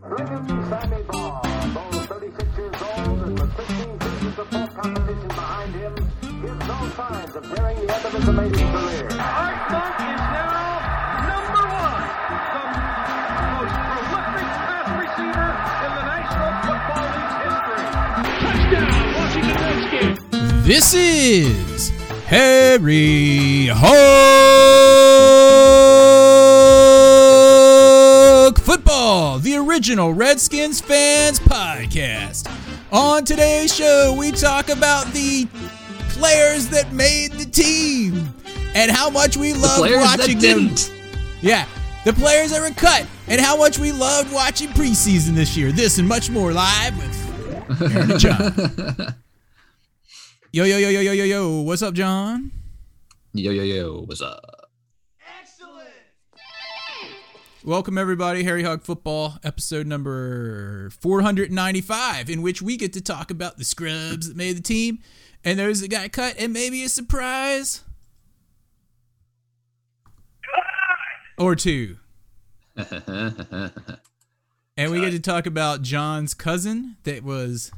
Brigham Sammy Baugh, though 36 years old and with 15 seasons of full competition behind him, gives no signs of nearing the end of his amazing career. Art Monk is now number one, the most prolific pass receiver in the National Football League's history. Touchdown, Washington Redskins. This is Harry Hog Redskins fans podcast. On today's show, we talk about the players that made the team and how much we loved players watching them. Yeah, the players that were cut and how much we loved watching preseason this year. This and much more live with Aaron and John. Yo, yo, yo, yo, yo, yo, yo. What's up, John? Yo, yo, yo, what's up? Welcome, everybody. Harry Hog Football, episode number 495, in which we get to talk about the scrubs that made the team and those that got cut, and maybe a surprise or two. And we get to talk about John's cousin that was.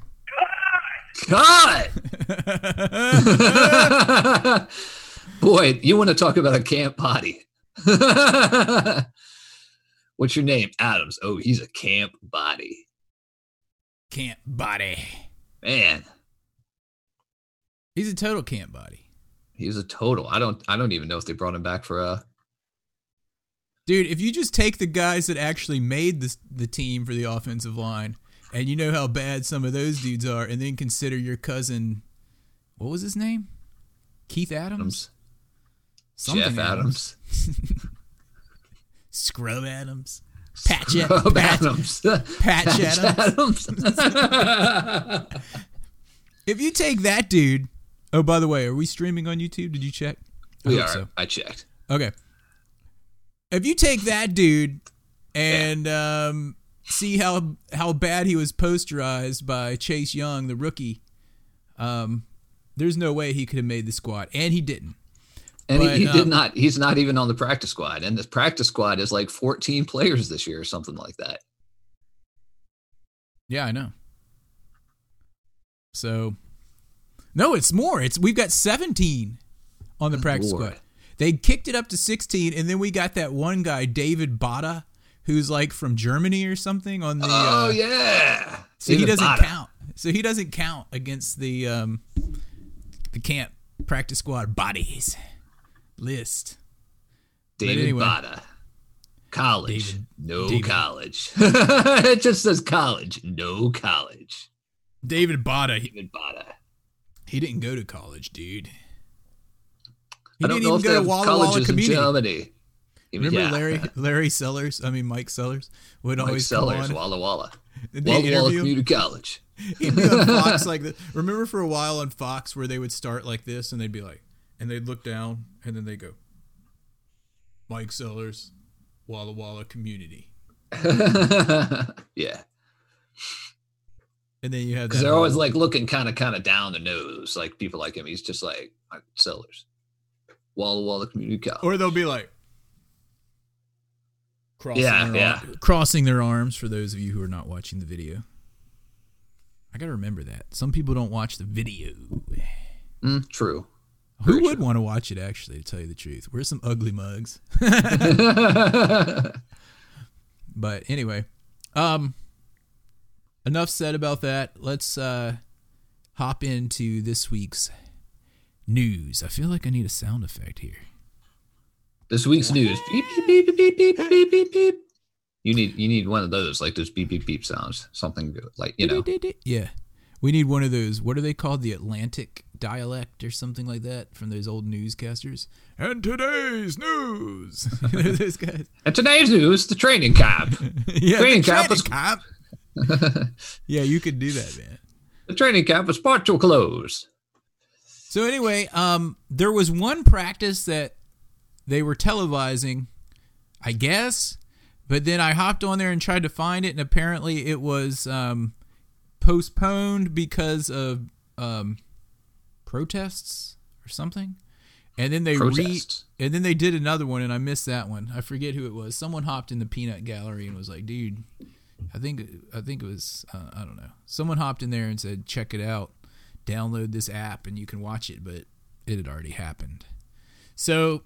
God! Boy, you want to talk about a camp body. What's your name? Adams. Oh, he's a camp body. Camp body. Man, He's a total camp body. he's a total. I don't I don't even know if they brought him back for uh Dude, if you just take the guys that actually made the the team for the offensive line, and you know how bad some of those dudes are, and then consider your cousin, what was his name? Keith Adams. Adams. Something Jeff Adams. Scrub Adams. Patch, Rob Patch Adams. Patch Adams. Adams. If you take that dude, oh by the way, are we streaming on YouTube? Did you check? I we are. so. I checked. Okay. If you take that dude and um, see how how bad he was posterized by Chase Young, the rookie, um, there's no way he could have made the squad, and he didn't. And But, he, he um, did not. He's not even on the practice squad. And the practice squad is like 14 players this year or something like that. Yeah, I know. So, no, it's more. It's we've got 17 on the practice Lord. squad. They kicked it up to 16, and then we got that one guy, David Bada, who's like from Germany or something on the. oh uh, yeah. So he doesn't count. So he doesn't count against the um the camp practice squad bodies list. David anyway. Bada. College. David- no David. college. it just says college. No college. David Bada, David Bada. he didn't go to college, dude. He I don't didn't know even if they go to have Walla Walla colleges in Germany. Remember yeah. Larry Larry Sellers? I mean Mike Sellers would Mike always Sellers, on. Walla Walla. Walla Walla. Community College. He'd be on Fox like this. Remember for a while on Fox where they would start like this and they'd be like, and they'd look down and then they go, Mike Sellers, Walla Walla Community. yeah. And then you have. Because they're always like looking kind of kind of down the nose, like people like him. He's just like Mike Sellers. Walla Walla Community College. or they'll be like, crossing, Yeah, their, yeah. crossing their arms for those of you who are not watching the video. I got to remember that. Some people don't watch the video. Mm, true. Who Very would want to watch it, actually, to tell you the truth? We're some ugly mugs. But anyway, um, enough said about that. Let's uh, hop into this week's news. I feel like I need a sound effect here. This week's news. Beep beep beep beep beep beep beep beep. You need you need one of those, like those beep beep beep sounds. Something like you know. Yeah. We need one of those. What are they called? The Atlantic dialect or something like that from those old newscasters. And today's news. those guys. And today's news: the training camp. Yeah, Training the camp was- camp. yeah, you could do that, man. The training camp was partial close. So anyway, um, there was one practice that they were televising, I guess, but then I hopped on there and tried to find it, and apparently it was um, postponed because of um, protests or something. And then they re- and then they did another one, and I missed that one. I forget who it was. Someone hopped in the peanut gallery and was like, "Dude, I think I think it was uh, I don't know. Someone hopped in there and said, "Check it out, download this app and you can watch it," but it had already happened. So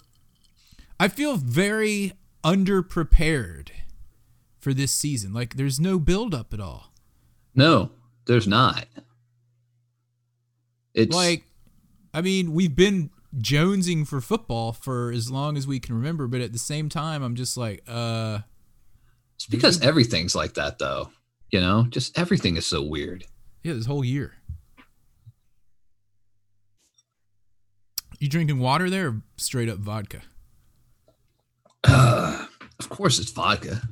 I feel very underprepared for this season. Like there's no build up at all. No, there's not. It's Like I mean, we've been jonesing for football for as long as we can remember, but at the same time I'm just like, uh it's because everything's like that, though. You know, just everything is so weird. yeah, this whole year. You drinking water there or straight up vodka? Of course, it's vodka.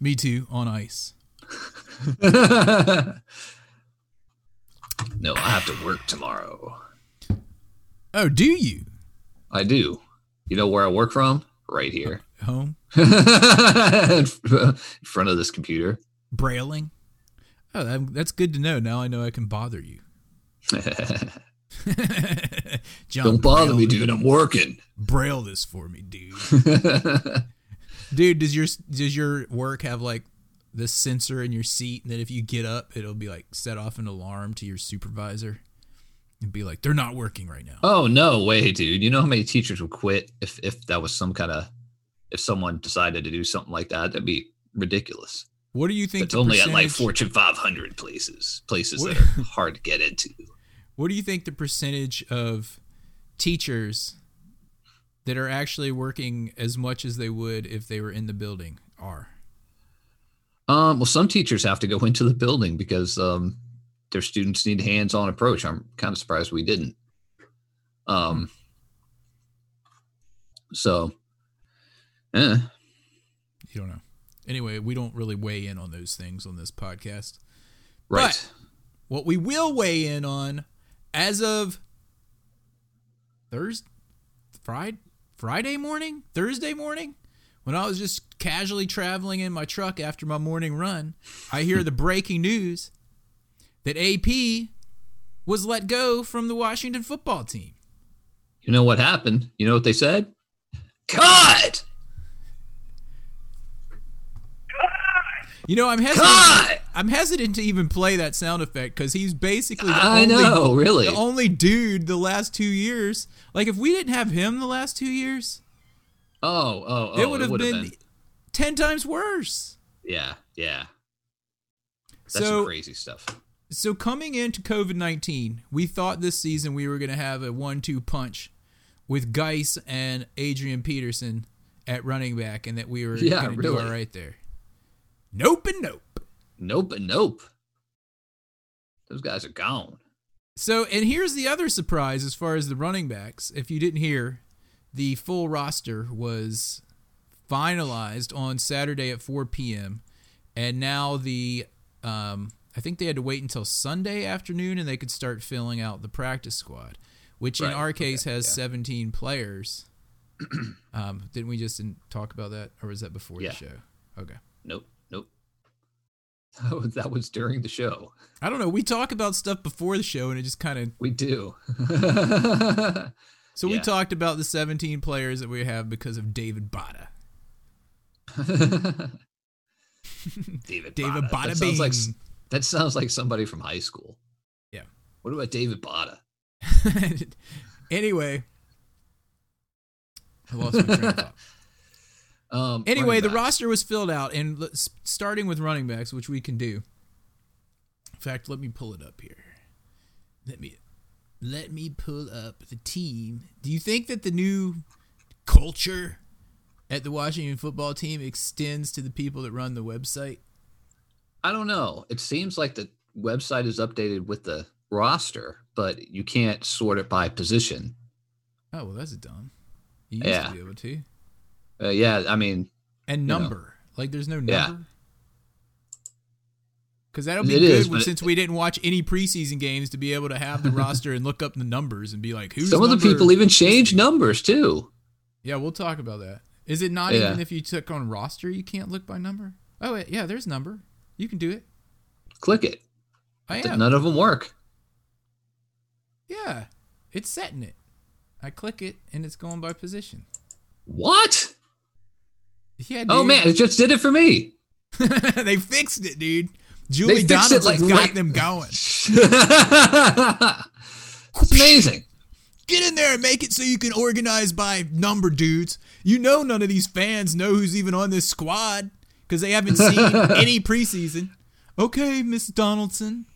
Me too, on ice. No, I have to work tomorrow. Oh, do you? I do. You know where I work from? Right here. Home? in front of this computer. Brailing? Oh, that's good to know. Now I know I can bother you. John, Don't bother me, dude. I'm working. Braille this for me, dude. dude, does your does your work have like the sensor in your seat, and then if you get up, it'll be like set off an alarm to your supervisor, and be like, "They're not working right now." Oh no way, dude! You know how many teachers would quit if if that was some kind of if someone decided to do something like that? That'd be ridiculous. What do you think? It's only at like percentage- Fortune 500 places, places What- that are hard to get into. What do you think the percentage of teachers that are actually working as much as they would if they were in the building are? Um, well, some teachers have to go into the building because um, their students need hands-on approach. I'm kind of surprised we didn't. Um, so, eh, You don't know. Anyway, we don't really weigh in on those things on this podcast. right. But- What we will weigh in on as of Thursday, Friday, Friday morning, Thursday morning, when I was just casually traveling in my truck after my morning run, I hear the breaking news that AP was let go from the Washington football team. you know what happened? You know what they said? Cut! You know, I'm hesitant. Cut! I'm hesitant to even play that sound effect because he's basically the I only, know, really. the only dude the last two years. Like, if we didn't have him the last two years, Oh, oh, oh! it would have would've been, ten times worse. Yeah, yeah. That's So- some crazy stuff. So coming into COVID nineteen, we thought this season we were going to have a one-two punch with Guice and Adrian Peterson at running back, and that we were Yeah, going to do all right there. Nope and nope. Nope and nope. Those guys are gone. So, and here's the other surprise as far as the running backs. If you didn't hear, the full roster was finalized on Saturday at 4 p.m. And now the, um, I think they had to wait until Sunday afternoon and they could start filling out the practice squad, which in our case okay, has yeah. 17 players. um, didn't we just didn't talk about that, or was that before Yeah. the show? Okay. Nope, nope. Oh, that was during the show. I don't know. We talk about stuff before the show, and it just kind of We do. So we talked about the 17 players that we have because of David Bada. David. David That sounds like. That sounds like somebody from high school. Yeah. What about David Bada? anyway, I lost my train of thought. Um, Anyway, the roster was filled out, and starting with running backs, which we can do. In fact, let me pull it up here. Let me let me pull up the team. Do you think that the new culture at the Washington football team extends to the people that run the website? I don't know. It seems like the website is updated with the roster, but you can't sort it by position. Oh well, that's dumb. You used Yeah. to be able to. Uh, yeah, I mean, and know. number. Like there's no number. Yeah. Because that'll be It good is, but it- since we didn't watch any preseason games to be able to have the roster and look up the numbers and be like, who's some of the people even change numbers too. Yeah, we'll talk about that. Is it not Yeah. even if you took on roster, you can't look by number? Oh yeah, there's number. You can do it. Click it. I am. None of them work. Yeah, it's setting it. I click it and it's going by position. What? Yeah. Oh man, it just did it for me. they fixed it, dude. Julie Donaldson's like, got right- them going. it's amazing. Get in there and make it so you can organize by number, dudes. You know none of these fans know who's even on this squad because they haven't seen any preseason. Okay, Miss Donaldson.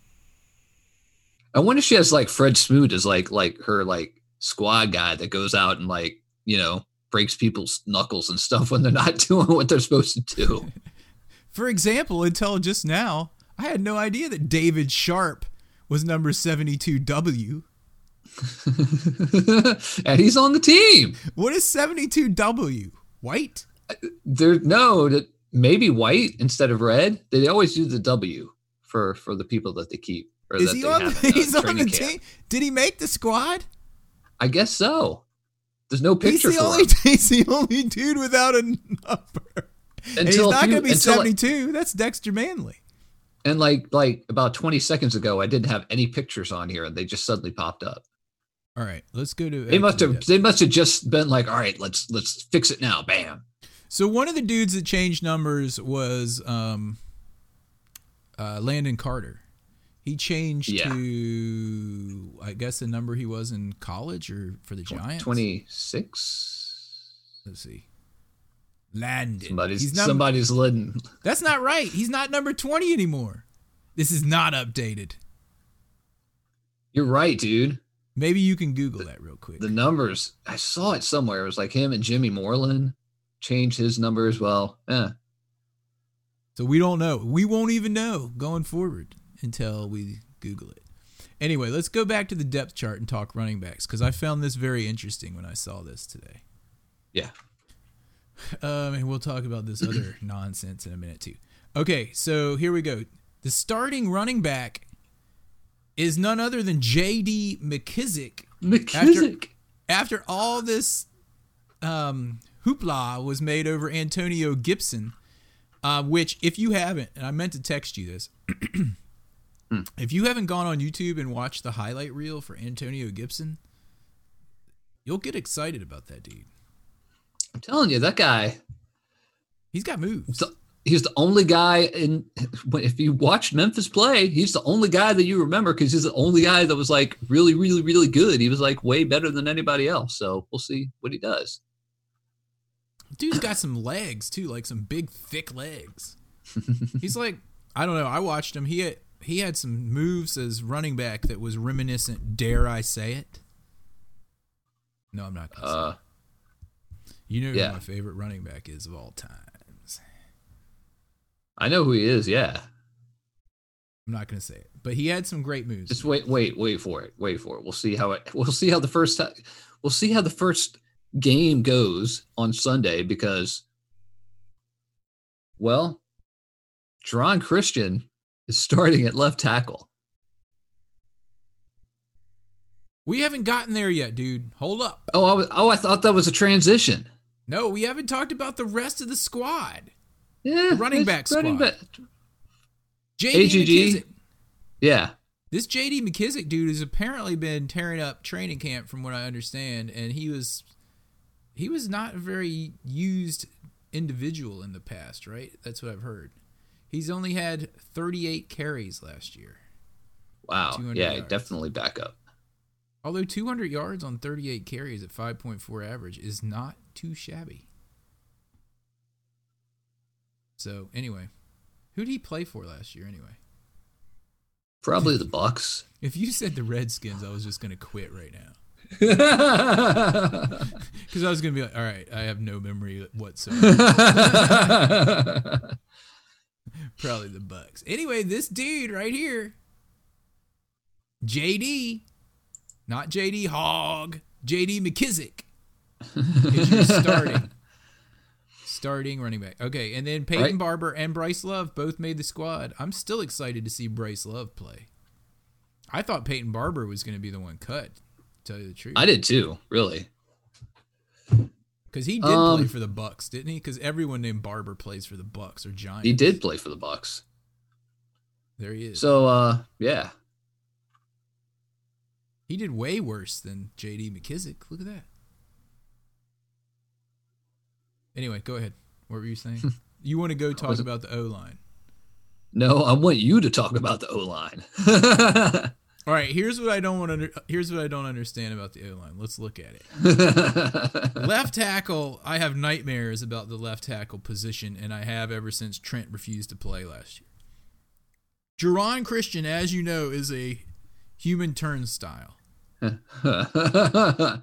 I wonder if she has like Fred Smoot as like like her like squad guy that goes out and like you know breaks people's knuckles and stuff when they're not doing what they're supposed to do. For example, until just now, I had no idea that David Sharp was number 72W. and he's on the team. What is 72W? White? Uh, there no that maybe white instead of red. They always do the W for for the people that they keep. Or Is that he on? The, he's on the camp. team. Did he make the squad? I guess so. There's no He's picture the for only. him He's the only dude without a number. and he's not going to be until, like- 72. That's Dexter Manley. And like like about 20 seconds ago, I didn't have any pictures on here, and they just suddenly popped up. All right, let's go to. They must have they must have just been like, all right, let's let's fix it now. Bam. So one of the dudes that changed numbers was um, uh, Landon Carter. He changed Yeah. to, I guess, the number he was in college or for the Giants. 26. Let's see. Landon. Somebody's He's num- somebody's letting That's not right. He's not number 20 anymore. This is not updated. You're right, dude. Maybe you can Google that real quick. The numbers, I saw it somewhere. It was like him and Jimmy Moreland changed his number as well. Eh. So we don't know. We won't even know going forward until we Google it. Anyway, let's go back to the depth chart and talk running backs because I found this very interesting when I saw this today. Yeah. Um, and we'll talk about this other nonsense in a minute too. Okay, so here we go. The starting running back is none other than J.D. McKissic. McKissic. After all this um, hoopla was made over Antonio Gibson, uh, which if you haven't, and I meant to text you this, if you haven't gone on YouTube and watched the highlight reel for Antonio Gibson, you'll get excited about that dude. I'm telling you, that guy, He's got moves. he's the only guy in, if you watched Memphis play, he's the only guy that you remember because he's the only guy that was like really, really, really good. He was like way better than anybody else. So we'll see what he does. Dude's got some legs too, like some big thick legs. He's like I don't know. I watched him. He had he had some moves as running back that was reminiscent. Dare I say it? No, I'm not. Gonna say Uh, it. You know yeah. who my favorite running back is of all times. I know who he is. Yeah. I'm not going to say it, but he had some great moves. Just wait, wait, wait for it. Wait for it. We'll see how it. We'll see how the first. ti- We'll see how the first game goes on Sunday because, well, Geron Christian is starting at left tackle. we haven't gotten there yet, dude. Hold up. Oh, I was, oh, I thought that was a transition. No, we haven't talked about the rest of the squad. Yeah, running back running squad. back- JD AGG? McKissic. Yeah, This JD McKissic dude has apparently been tearing up training camp from what I understand and he was he was not a very used individual in the past, right? That's what I've heard. He's only had 38 carries last year. wow, yeah, yards. definitely back up. Although 200 yards on 38 carries at 5.4 average is not too shabby. So, anyway, who did he play for last year anyway? Probably the Bucks. If you said the Redskins, I was just going to quit right now. Because I was going to be like, all right, I have no memory whatsoever. Probably the Bucks. Anyway, this dude right here, JD, not JD Hogg, JD McKissic, is your starting. Starting running back. Okay, and then Peyton Right. Barber and Bryce Love both made the squad. I'm still excited to see Bryce Love play. I thought Peyton Barber was going to be the one cut, tell you the truth. I did too. Really. Because he did play Um, for the Bucks, didn't he? Because everyone named Barber plays for the Bucks or Giants. He did play for the Bucks. There he is. So, uh, yeah, he did way worse than J.D. McKissic. Look at that. Anyway, go ahead. What were you saying? You want to go talk about the O line? No, I want you to talk about the O line. All right. Here's what I don't want to. Here's what I don't understand about the O line. Let's look at it. left tackle. I have nightmares about the left tackle position, and I have ever since Trent refused to play last year. Geron Christian, as you know, is a human turnstile.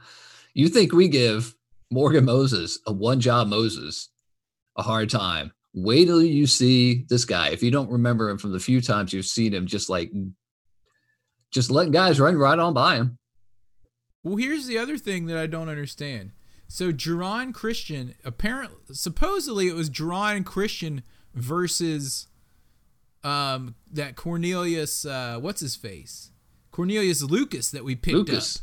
you think we give Morgan Moses, a one job Moses, a hard time? Wait till you see this guy. If you don't remember him from the few times you've seen him, just like just letting guys run right on by him. Well, here's the other thing that I don't understand. So Geron Christian, apparently, supposedly it was Geron Christian versus um that Cornelius, uh, what's his face, Cornelius Lucas that we picked Lucas. up.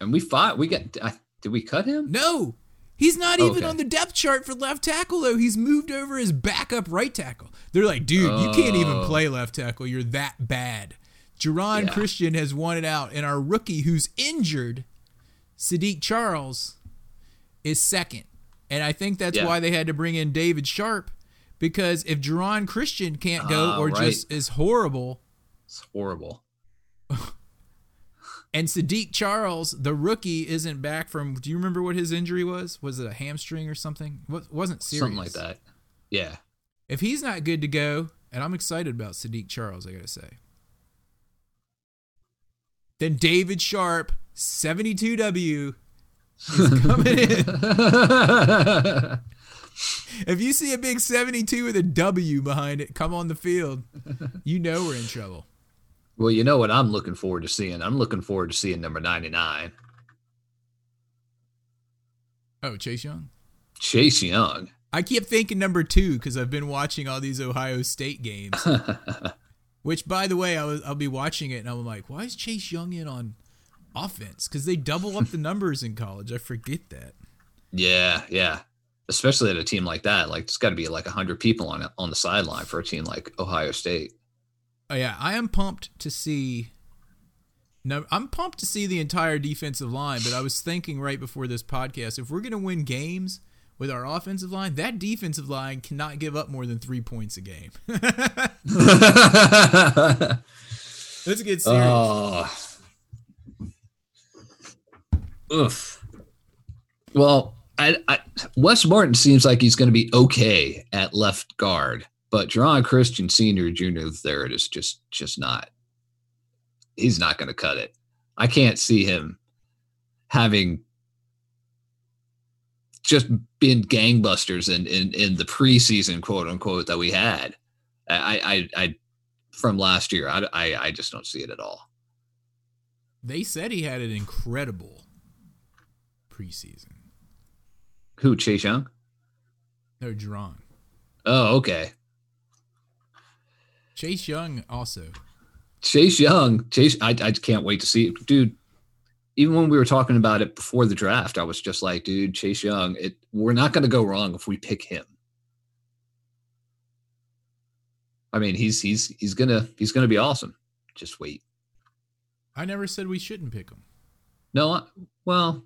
And we fought. We got. I, did we cut him? No, he's not even Okay. on the depth chart for left tackle though. He's moved over as backup right tackle. They're like, dude, you can't even Oh. play left tackle. You're that bad. Geron Yeah. Christian has won it out, and our rookie who's injured, Saahdiq Charles, is second. And I think that's Yeah. why they had to bring in David Sharp, because if Geron Christian can't go Ah, or right. just is horrible, It's horrible. and Saahdiq Charles, the rookie, isn't back from. Do you remember what his injury was? Was it a hamstring or something? What wasn't serious? Something like that. Yeah. If he's not good to go, and I'm excited about Saahdiq Charles, I gotta say. Then David Sharp, 72W, is coming in. If you see a big 72 with a W behind it come on the field, you know we're in trouble. well, you know what I'm looking forward to seeing? I'm looking forward to seeing number 99, Oh, Chase Young. Chase Young. I keep thinking number two because I've been watching all these Ohio State games. Which, by the way, I was, I'll be watching it and I'm like, why is Chase Young in on offense? Because they double up the numbers in college. I forget that. Yeah, yeah. Especially at a team like that, like it's got to be like hundred people on it on the sideline for a team like Ohio State. Oh yeah, I am pumped to see. No, I'm pumped to see the entire defensive line. But I was thinking right before this podcast, if we're gonna win games with our offensive line, that defensive line cannot give up more than three points a game. Let's get serious. Oh, ah. oof. Well, I, I, Wes Martin seems like he's going to be okay at left guard, but Geron Christian Senior, Junior, third is just just not. He's not going to cut it. I can't see him having just been gangbusters in in, in the preseason quote unquote that we had. I I, I from last year. I, I I just don't see it at all. They said he had an incredible preseason. Who Chase Young? No, Geron. Oh, okay. Chase Young also. Chase Young. Chase. I I can't wait to see it, dude. Even when we were talking about it before the draft, I was just like, dude, Chase Young. It we're not going to go wrong if we pick him. I mean, he's he's he's gonna he's gonna be awesome. Just wait. I never said we shouldn't pick him. No, I, well,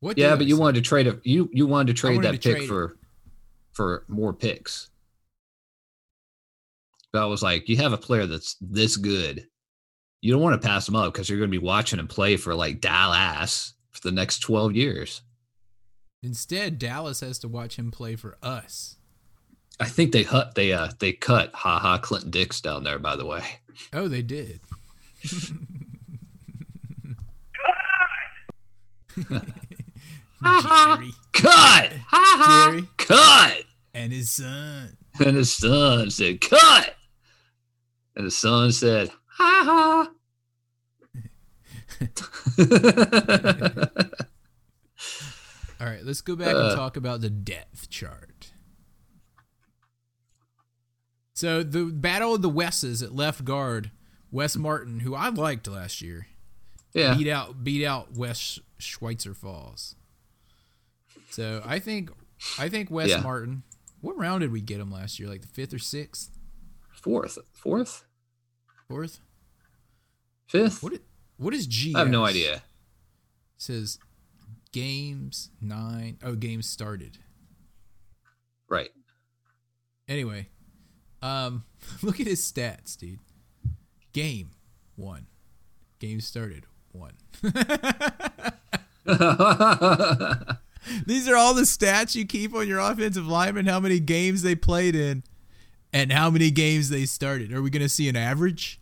What? yeah, but I you say? wanted to trade a you you wanted to trade wanted that to pick trade for for more picks. But I was like, you have a player that's this good. You don't want to pass him up because you're going to be watching him play for like Dallas for the next 12 years. Instead, Dallas has to watch him play for us. I think they hut they uh they cut Ha Ha Clinton-Dix down there by the way. Oh, they did. Jerry, Cut! Jerry Cut! and his son. And his son said, Cut! And the son said, Ha ha. All right, let's go back Uh. and talk about the depth chart. So the battle of the Wesses at left guard, Wes Martin, who I liked last year, yeah. beat out beat out Wes Schweitzer Falls. So I think I think Wes Yeah. Martin. What round did we get him last year? Like the fifth or sixth, Fourth. Fourth? Fourth? Fifth? What, what is G? I have no idea. says games nine. Oh, games started. Right. Anyway, um, look at his stats, dude. Game one. Game started one. These are all the stats you keep on your offensive lineman, how many games they played in, and how many games they started. Are we going to see an average?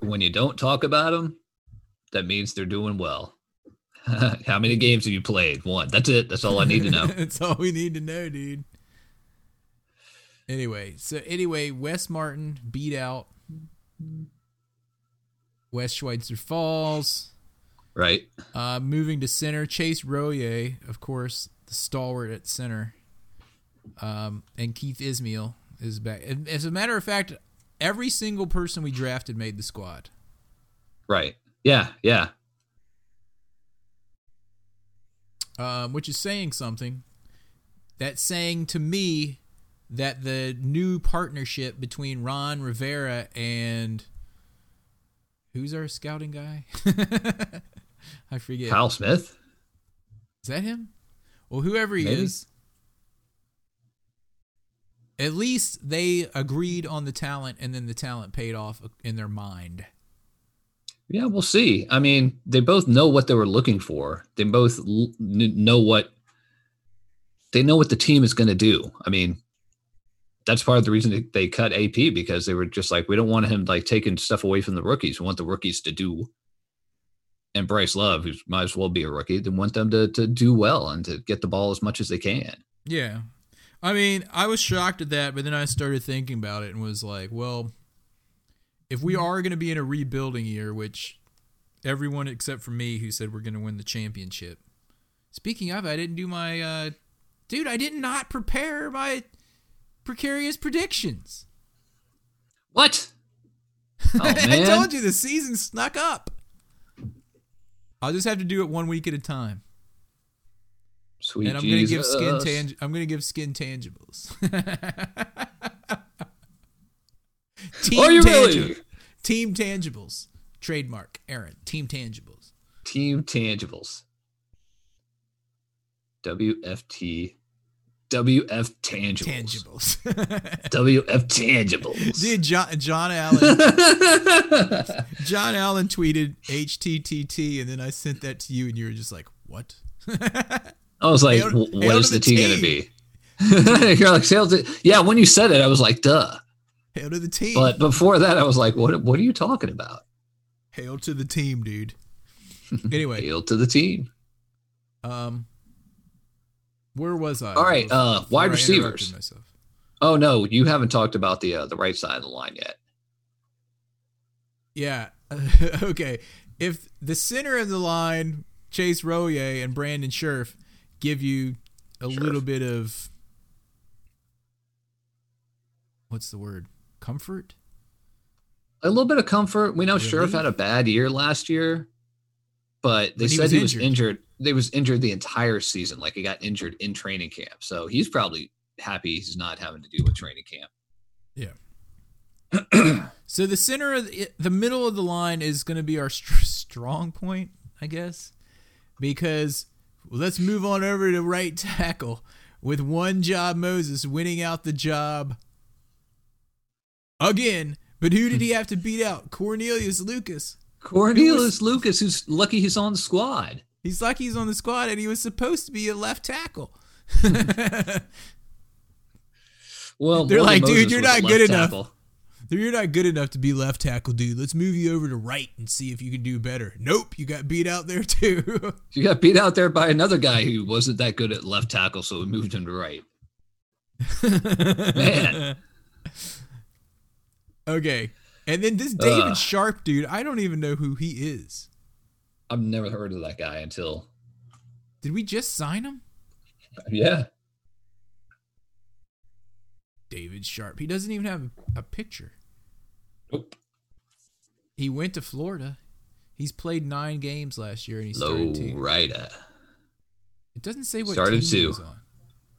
when you don't talk about them, that means they're doing well. How many games have you played? One. That's it. That's all I need to know. That's all we need to know, dude. Anyway, so anyway, Wes Martin beat out Wes Schweitzer Falls. right? Uh, moving to center, Chase Roullier, of course, the stalwart at center, um, and Keith Ismael is back. As a matter of fact, every single person we drafted made the squad. Right. Yeah. Yeah. um, which is saying something. That's saying to me that the new partnership between Ron Rivera and who's our scouting guy? I forget. Kyle Smith. Is that him? Well, whoever he Maybe. is. At least they agreed on the talent, and then the talent paid off in their mind. Yeah, we'll see. I mean, they both know what they were looking for. They both l- know what they know what the team is going to do. I mean, that's part of the reason they- they cut AP because they were just like, we don't want him like taking stuff away from the rookies. We want the rookies to do. And Bryce Love, who might as well be a rookie, they want them to to do well and to get the ball as much as they can. Yeah. I mean, I was shocked at that, but then I started thinking about it and was like, well, if we are going to be in a rebuilding year, which everyone except for me who said we're going to win the championship. Speaking of, I didn't do my uh dude, I did not prepare my precarious predictions. What? Oh I told you the season snuck up. I'll just have to do it one week at a time. Sweet and I'm going to give skin Jesus. tang- I'm to give skin tangibles. Team Are you tangi- really? Team tangibles. Trademark. Aaron. Team tangibles. Team Tangibles. WFT. WF Tangibles. Tangibles. WF Tangibles. Dude, John, John Allen. John Allen tweeted HTTT, and then I sent that to you, and you were just like, "What?" I was like, Hail- "W- hail is the the team going to be? You're like, sales. Yeah, when you said it, I was like, duh. Hail to the team. But before that, I was like, what, what are you talking about? Hail to the team, dude. Anyway, Hail to the team. um, where was I? All right, uh, wide receivers. Oh, no, you haven't talked about the uh, the right side of the line yet. Yeah. okay. If the center of the line, Chase Roullier and Brandon Scherff, give you a Scherff. little bit of what's the word? Comfort? A little bit of comfort. We know Scherff had a bad year last year, but they But he said was he was injured. They was injured the entire season. Like he got injured in training camp. So he's probably happy he's not having to deal with training camp. Yeah. so the center of the, the middle of the line is going to be our str- strong point, I guess, because well, let's move on over to right tackle with one job Moses winning out the job again. But who did he have to beat out? Cornelius Lucas. Cornelius Lucas, who's lucky he's on the squad. He's lucky he's on the squad, and he was supposed to be a left tackle. Well, They're like, dude, Moses you're not good enough. You're not good enough to be left tackle, dude. Let's move you over to right and see if you can do better. Nope, you got beat out there too. You got beat out there by another guy who wasn't that good at left tackle, so we moved him to right. Man. Okay. And then this David Ugh. Sharp dude, I don't even know who he is. I've never heard of that guy until Did we just sign him? yeah. David Sharp. He doesn't even have a picture. Nope. He went to Florida. He's played nine games last year and he Low started two. rider. It doesn't say what Started team he was on.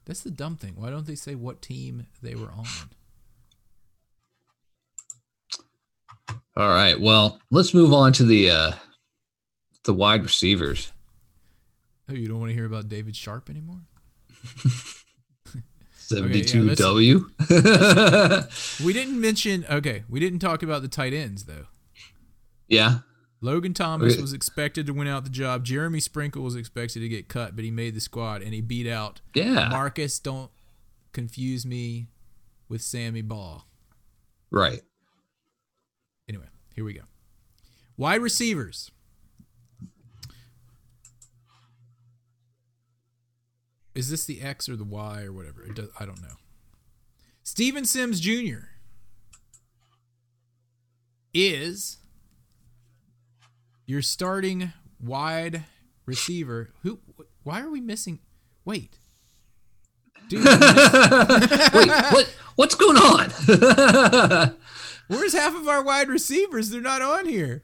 That's the dumb thing. Why don't they say what team they were on? All right. Well, let's move on to the uh the wide receivers. Oh, you don't want to hear about David Sharp anymore? 72 let's- W. We didn't mention. Okay, we didn't talk about the tight ends though. yeah. Logan Thomas Okay. was expected to win out the job. Jeremy Sprinkle was expected to get cut, but he made the squad and he beat out Yeah. Marcus. Don't confuse me with Sammy Baugh. Right. Anyway, here we go. Wide receivers. Is this the X or the Y or whatever? It does, I don't know. Steven Sims Jr. is your starting wide receiver. Who? Why are we missing? Wait, dude, Wait, what? What's going on? Where's half of our wide receivers? They're not on here.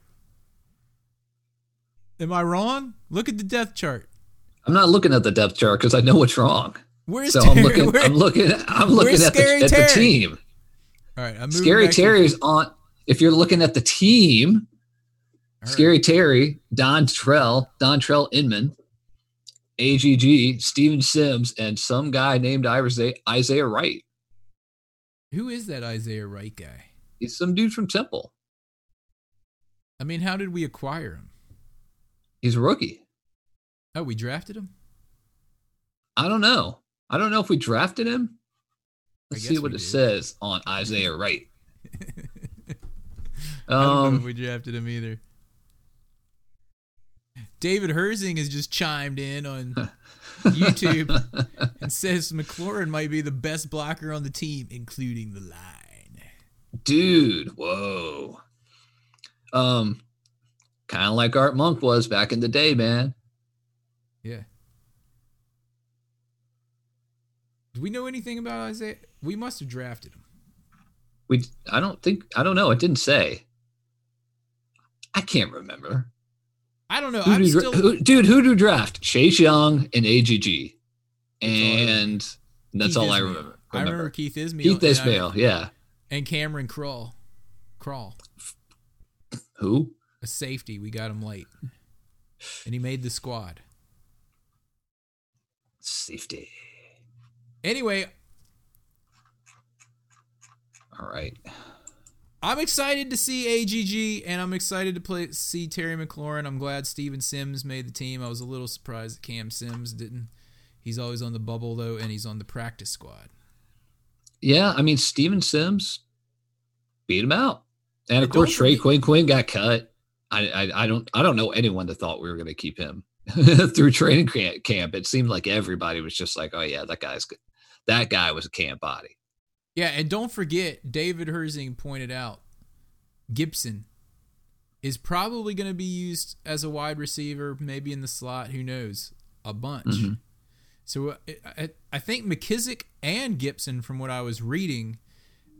Am I wrong? Look at the death chart. I'm not looking at the depth chart because I know what's wrong. Where's So I'm looking. Where- I'm looking. I'm looking at, the, at the team. All right, I'm Scary Terry's on. If you're looking at the team, right. Scary Terry, Dontrelle, Don Trell Inman, AGG, Steven Sims, and some guy named Isaiah, Isaiah Wright. Who is that Isaiah Wright guy? He's some dude from Temple. I mean, how did we acquire him? He's a rookie. Oh, we drafted him. I don't know. I don't know if we drafted him. Let's see what it did. says on Isaiah Wright. I don't know if Um, we drafted him either. David Herzing has just chimed in on YouTube and says McLaurin might be the best blocker on the team, including the line. dude, whoa. Um, kind of like Art Monk was back in the day, man. Yeah. Do we know anything about Isaiah? We must have drafted him. We, I don't think, I don't know. It didn't say. I can't remember. I don't know. Who I'm did, still. who, dude, who do draft? Chase Young and AGG, all I and that's all I Ismael. remember. I remember Keith Ismael. Keith and I- Ismael, yeah. and Kamren Curl. Curl, Who? a safety. We got him late, and he made the squad. Safety. Anyway, All right. I'm excited to see AGG, and I'm excited to play see Terry McLaurin. I'm glad Steven Sims made the team. I was a little surprised that Cam Sims didn't. He's always on the bubble though, and he's on the practice squad. Yeah, I mean Steven Sims beat him out, and of course Trey Quinn Quinn got cut. I, I I don't I don't know anyone that thought we were going to keep him through training camp. It seemed like everybody was just like, oh yeah, that guy's good. That guy was a camp body. Yeah, and don't forget, David Herzing pointed out Gibson is probably going to be used as a wide receiver, maybe in the slot. Who knows? A bunch. Mhm. So uh, I, I think McKissic and Gibson, from what I was reading,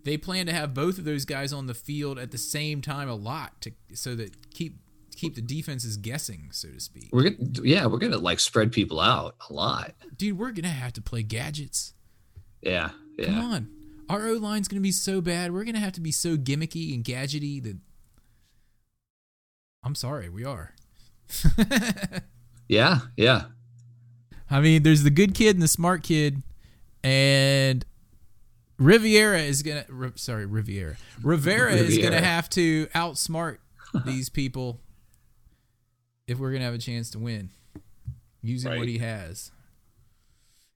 they plan to have both of those guys on the field at the same time a lot to so that keep keep the defenses guessing, so to speak. We're gonna yeah, we're gonna like spread people out a lot. Dude, we're gonna have to play gadgets. Yeah, yeah. Come on. Our O line's gonna be so bad. We're gonna have to be so gimmicky and gadgety that I'm sorry, we are. Yeah, yeah. I mean, there's the good kid and the smart kid, and Riviera is gonna. Sorry, Riviera. Rivera is gonna have to outsmart these people if we're gonna have a chance to win, using what he has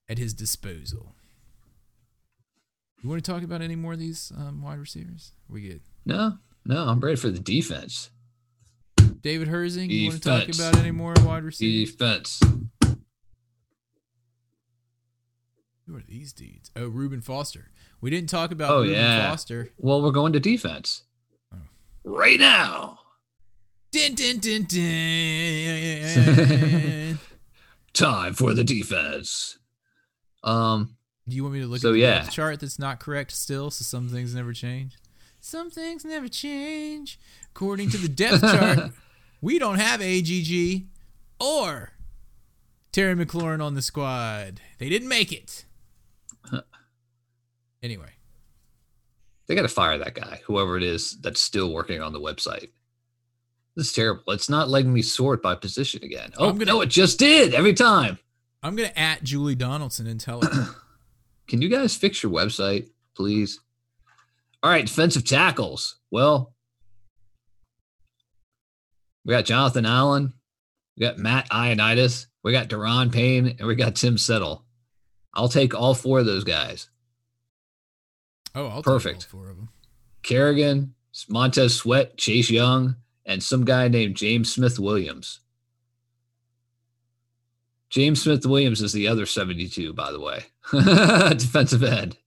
at his disposal. You want to talk about any more of these um, wide receivers? We good. No, no, I'm ready for the defense. David Herzing, you want to talk Defense. about any more wide receivers? Defense. Who are these dudes? Oh, Reuben Foster. We didn't talk about Oh, Reuben yeah. Foster. Well, we're going to defense. Oh. Right now. Time for the defense. Um, Do you want me to look So, at the yeah. chart that's not correct still? So some things never change. Some things never change. According to the depth chart, we don't have AGG or Terry McLaurin on the squad. They didn't make it. Anyway, they got to fire that guy, whoever it is that's still working on the website. This is terrible. It's not letting me sort by position again. Oh, I'm gonna- no, it just did every time. I'm gonna at Julie Donaldson and tell her. Can you guys fix your website, please? All right, defensive tackles. Well, we got Jonathan Allen, we got Matt Ioannidis, we got Da'Ron Payne, and we got Tim Settle. I'll take all four of those guys. Oh, I'll Perfect. Four of them. Kerrigan, Montez Sweat, Chase Young, and some guy named James Smith Williams. James Smith Williams is the other 72, by the way. Defensive end.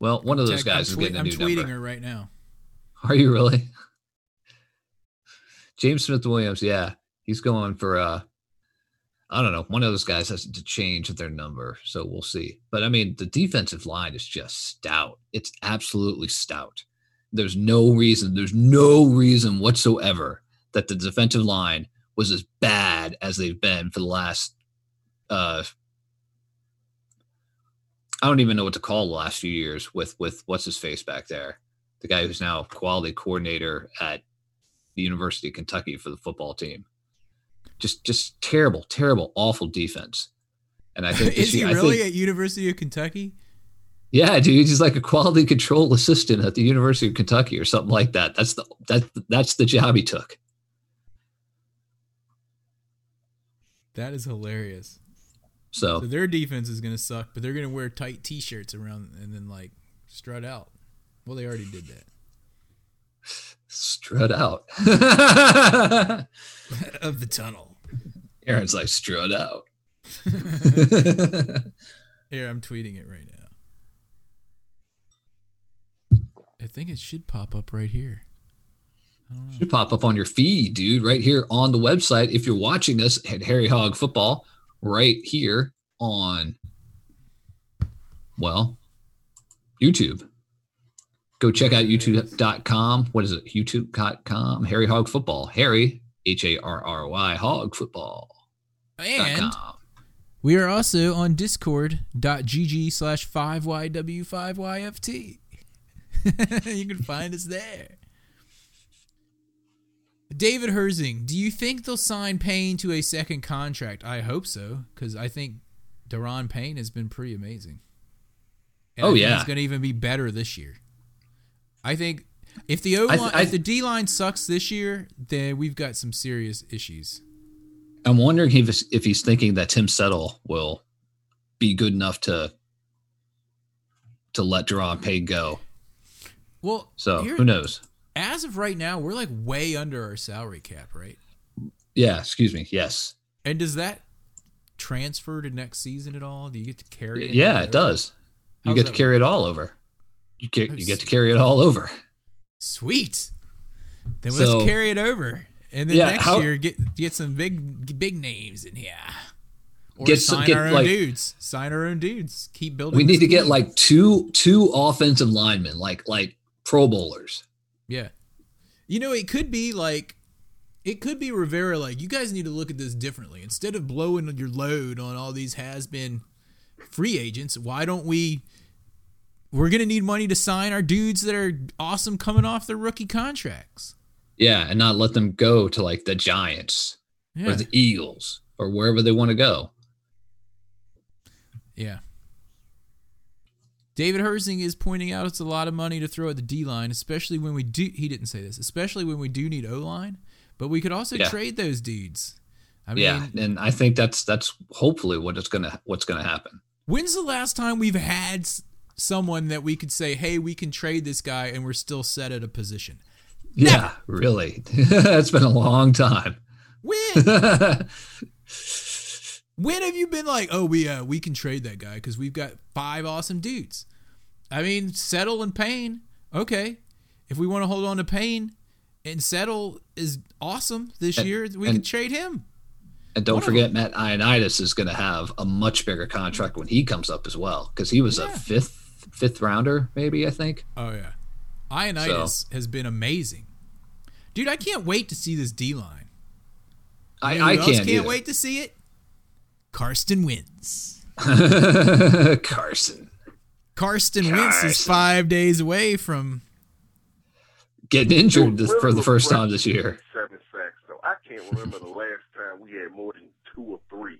Well, one of those guys I'm is getting a I'm new tweeting number. her right now. Are you really? James Smith Williams, yeah. He's going for uh I don't know. One of those guys has to change their number, so we'll see. But I mean, the defensive line is just stout. It's absolutely stout. There's no reason, there's no reason whatsoever that the defensive line was as bad as they've been for the last uh I don't even know what to call the last few years with with what's his face back there. The guy who's now quality coordinator at the University of Kentucky for the football team. Just just terrible, terrible, awful defense. And I think Is he year- I really think- at University of Kentucky? yeah, dude, he's like a quality control assistant at the University of Kentucky or something like that. That's the that that's the job he took. That is hilarious. So So their defense is gonna suck, but they're gonna wear tight T-shirts around and then like strut out. Well, they already did that. strut out. of the tunnel. Aaron's like strut out. Here, I'm tweeting it right now. I think it should pop up right here. I don't know. should pop up on your feed, dude, right here on the website. If you're watching us at Harry Hog Football, right here on, well, YouTube. Go check out youtube.com. What is it? YouTube.com. Harry Hog Football. Harry, H A R R Y, Hog Football. And we are also on discord.gg slash 5YW5YFT. you can find us there. David Herzing, do you think they'll sign Payne to a second contract? I hope so, because I think Da'Ron Payne has been pretty amazing. Oh, and Oh, yeah. he's going to even be better this year. I think if the O th- line, I if the D line sucks this year, then we've got some serious issues. I'm wondering if, if he's thinking that Tim Settle will be good enough to to let Da'Ron Pay go. Well, So here- who knows? as of right now, we're like way under our salary cap, right? Yeah, excuse me. Yes. And does that transfer to next season at all? Do you get to carry it? Yeah, it does. You How's get to carry it all over. You get you get to carry it all over. Sweet. Then So- let's carry it over, and then Yeah, next how- year get get some big big names in here, or Get sign get, our own like- dudes. Sign our own dudes. Keep building. We need to get like two two offensive linemen, like like Pro Bowlers. Yeah. You know, it could be like it could be Rivera like you guys need to look at this differently. Instead of blowing your load on all these has been free agents, why don't we we're going to need money to sign our dudes that are awesome coming off their rookie contracts. Yeah, and not let them go to like the Giants Yeah. or the Eagles or wherever they want to go. yeah. David Herzing is pointing out it's a lot of money to throw at the D line, especially when we do. He didn't say this, especially when we do need O line, but we could also Yeah. trade those dudes. I mean, yeah, and I think that's that's hopefully what it's gonna what's gonna happen. When's the last time we've had someone that we could say, "Hey, we can trade this guy," and we're still set at a position? Yeah, really. That's been a long time. When? when have you been like, "Oh, we uh, we can trade that guy because we've got five awesome dudes"? I mean, Settle and Payne. Okay, if we want to hold on to Payne and Settle is awesome this And- year, we and- can trade him. And don't One forget, Matt Ioannidis is going to have a much bigger contract when he comes up as well, because he was a fifth fifth rounder, maybe I think. Oh yeah, Ioannidis has been amazing, dude. I can't wait to see this D line. I, I can't, can't either. wait to see it. Karsten wins. Carson Karsten Wentz is Carson. five days away from. getting injured this, for the first time this year. Seven sacks. So I can't remember the last time we had more than two of three.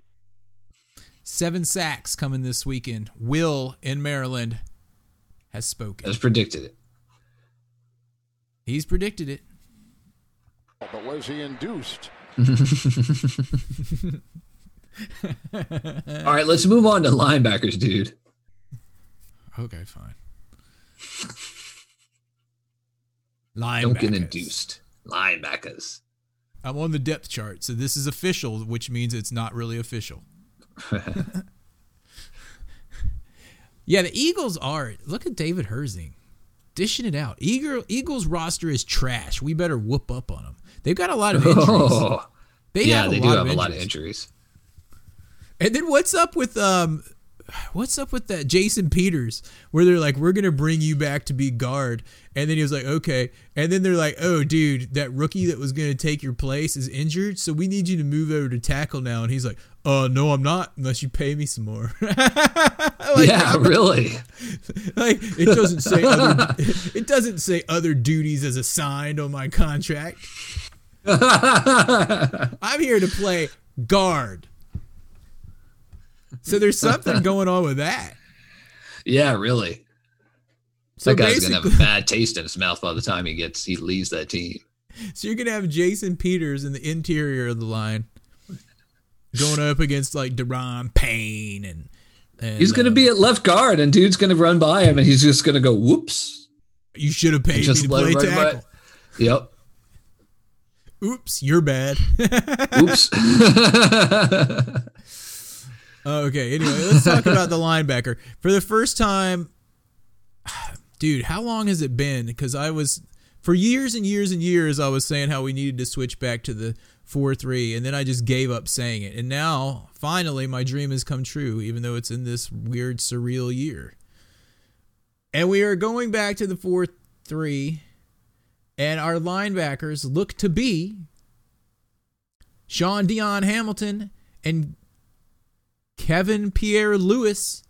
Seven sacks coming this weekend. Will in Maryland has spoken. Has predicted it. He's predicted it. But was he induced? All right, let's move on to linebackers, dude. Okay, fine. Don't get Linebackers. induced. Linebackers. I'm on the depth chart, so this is official, which means it's not really official. yeah, the Eagles are. Look at David Herzing dishing it out. Eagle, Eagles roster is trash. We better whoop up on them. They've got a lot of injuries. Oh, They yeah, they do have a lot of injuries. And then what's up with um what's up with that Jason Peters where they're like we're going to bring you back to be guard and then he was like okay and then they're like oh dude that rookie that was going to take your place is injured so we need you to move over to tackle now and he's like uh no I'm not unless you pay me some more. Like, yeah, really. like it doesn't say other it doesn't say other duties as assigned on my contract. I'm here to play guard. So there's something going on with that. yeah, really. So that guy's gonna have a bad taste in his mouth by the time he gets he leaves that team. so you're gonna have Jason Peters in the interior of the line, going up against like Da'Ron Payne and. and He's gonna uh, be at left guard, and dude's gonna run by him, and he's just gonna go whoops. You should have paid me Just to play run by. tackle. Yep. Oops, you're bad. Oops. Okay. Anyway, let's talk about the linebacker. For the first time, dude, how long has it been? Because I was, for years and years and years, I was saying how we needed to switch back to the 4 3, and then I just gave up saying it. And now, finally, my dream has come true, even though it's in this weird, surreal year. And we are going back to the 4 3, and our linebackers look to be Shaun Dion Hamilton and Kevin Pierre Lewis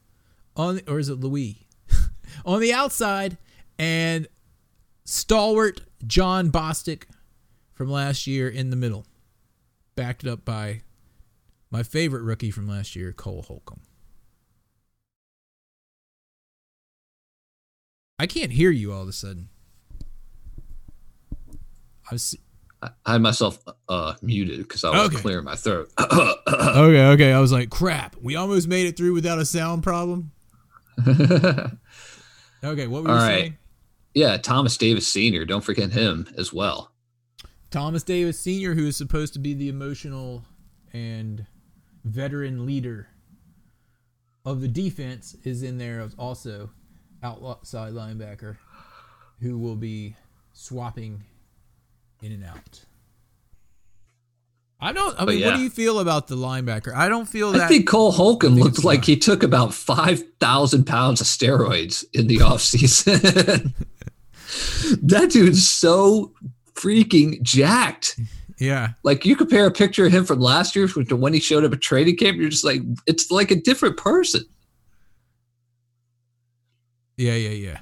on or is it Louis on the outside and stalwart Jon Bostic from last year in the middle backed up by my favorite rookie from last year Cole Holcomb I can't hear you all of a sudden I was I had myself uh, muted because I was Okay. clearing my throat. okay okay I was like crap we almost made it through without a sound problem okay what were you All right. saying yeah, Thomas Davis Sr. Don't forget him as well. Thomas Davis Sr., who is supposed to be the emotional and veteran leader of the defense, is in there as also outside linebacker, who will be swapping in and out. I don't. I But mean, what do you feel about the linebacker? I don't feel I think Cole Holcomb think looked like fine. he took about 5,000 pounds of steroids in the offseason. that dude's so freaking jacked. yeah, Like you compare a picture of him from last year to when he showed up at training camp, you're just like, it's like a different person. yeah, yeah, yeah.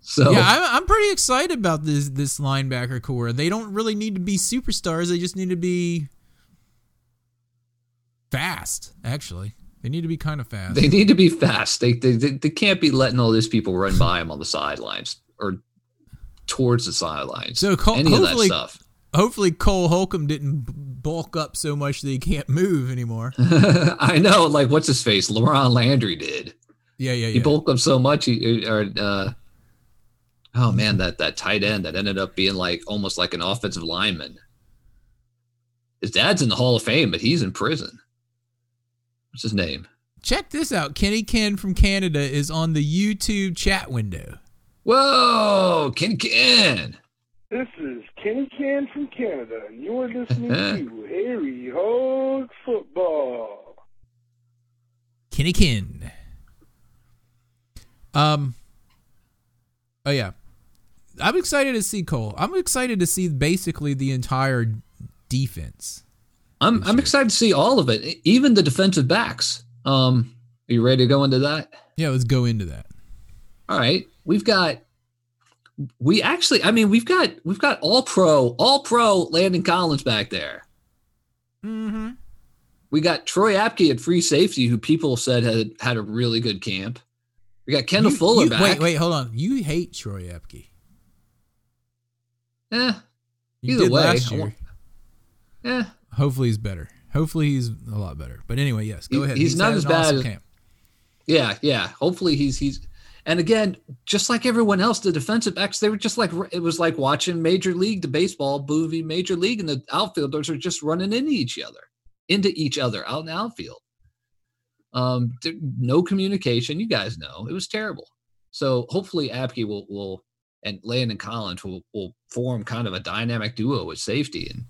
So Yeah, I'm, I'm pretty excited about this this linebacker core. They don't really need to be superstars. They just need to be fast. Actually, they need to be kind of fast. they need to be fast. They, they they they can't be letting all these people run by him on the sidelines or towards the sidelines. So Cole- any of that hopefully- stuff. Hopefully, Cole Holcomb didn't bulk up so much that he can't move anymore. I know, like what's his face? LaRon Landry did. Yeah, yeah, He yeah. bulked up so much. He or uh, oh man, that that tight end that ended up being like almost like an offensive lineman. His dad's in the Hall of Fame, but he's in prison. What's his name? Check this out. Kenny Ken from Canada is on the YouTube chat window. Whoa, Ken Ken. This is Kenny Can from Canada, and you're listening to Harry Hog Football. Kenny Ken. Um. Oh yeah, I'm excited to see Cole. I'm excited to see basically the entire defense. I'm I'm excited to see all of it, even the defensive backs. Um, are you ready to go into that? Yeah, let's go into that. All right, we've got. We actually, I mean, we've got we've got all pro, all pro Landon Collins back there. Mm-hmm. We got Troy Apke at free safety, who people said had had a really good camp. We got Kendall You- Fuller you- back. Wait, wait, hold on. You hate Troy Apke. Eh, You Either way, last year. want- eh. Hopefully he's better. Hopefully he's a lot better. But anyway, yes, go He- ahead. he's not as bad awesome as- camp. Yeah, yeah. Hopefully he's he's and again, just like everyone else, the defensive backs, they were just like it was like watching Major League the baseball movie, Major League, and the outfielders are just running into each other, into each other out in the outfield. Um, no communication. You guys know it was terrible. So hopefully Apke will will and Landon Collins will will form kind of a dynamic duo with safety and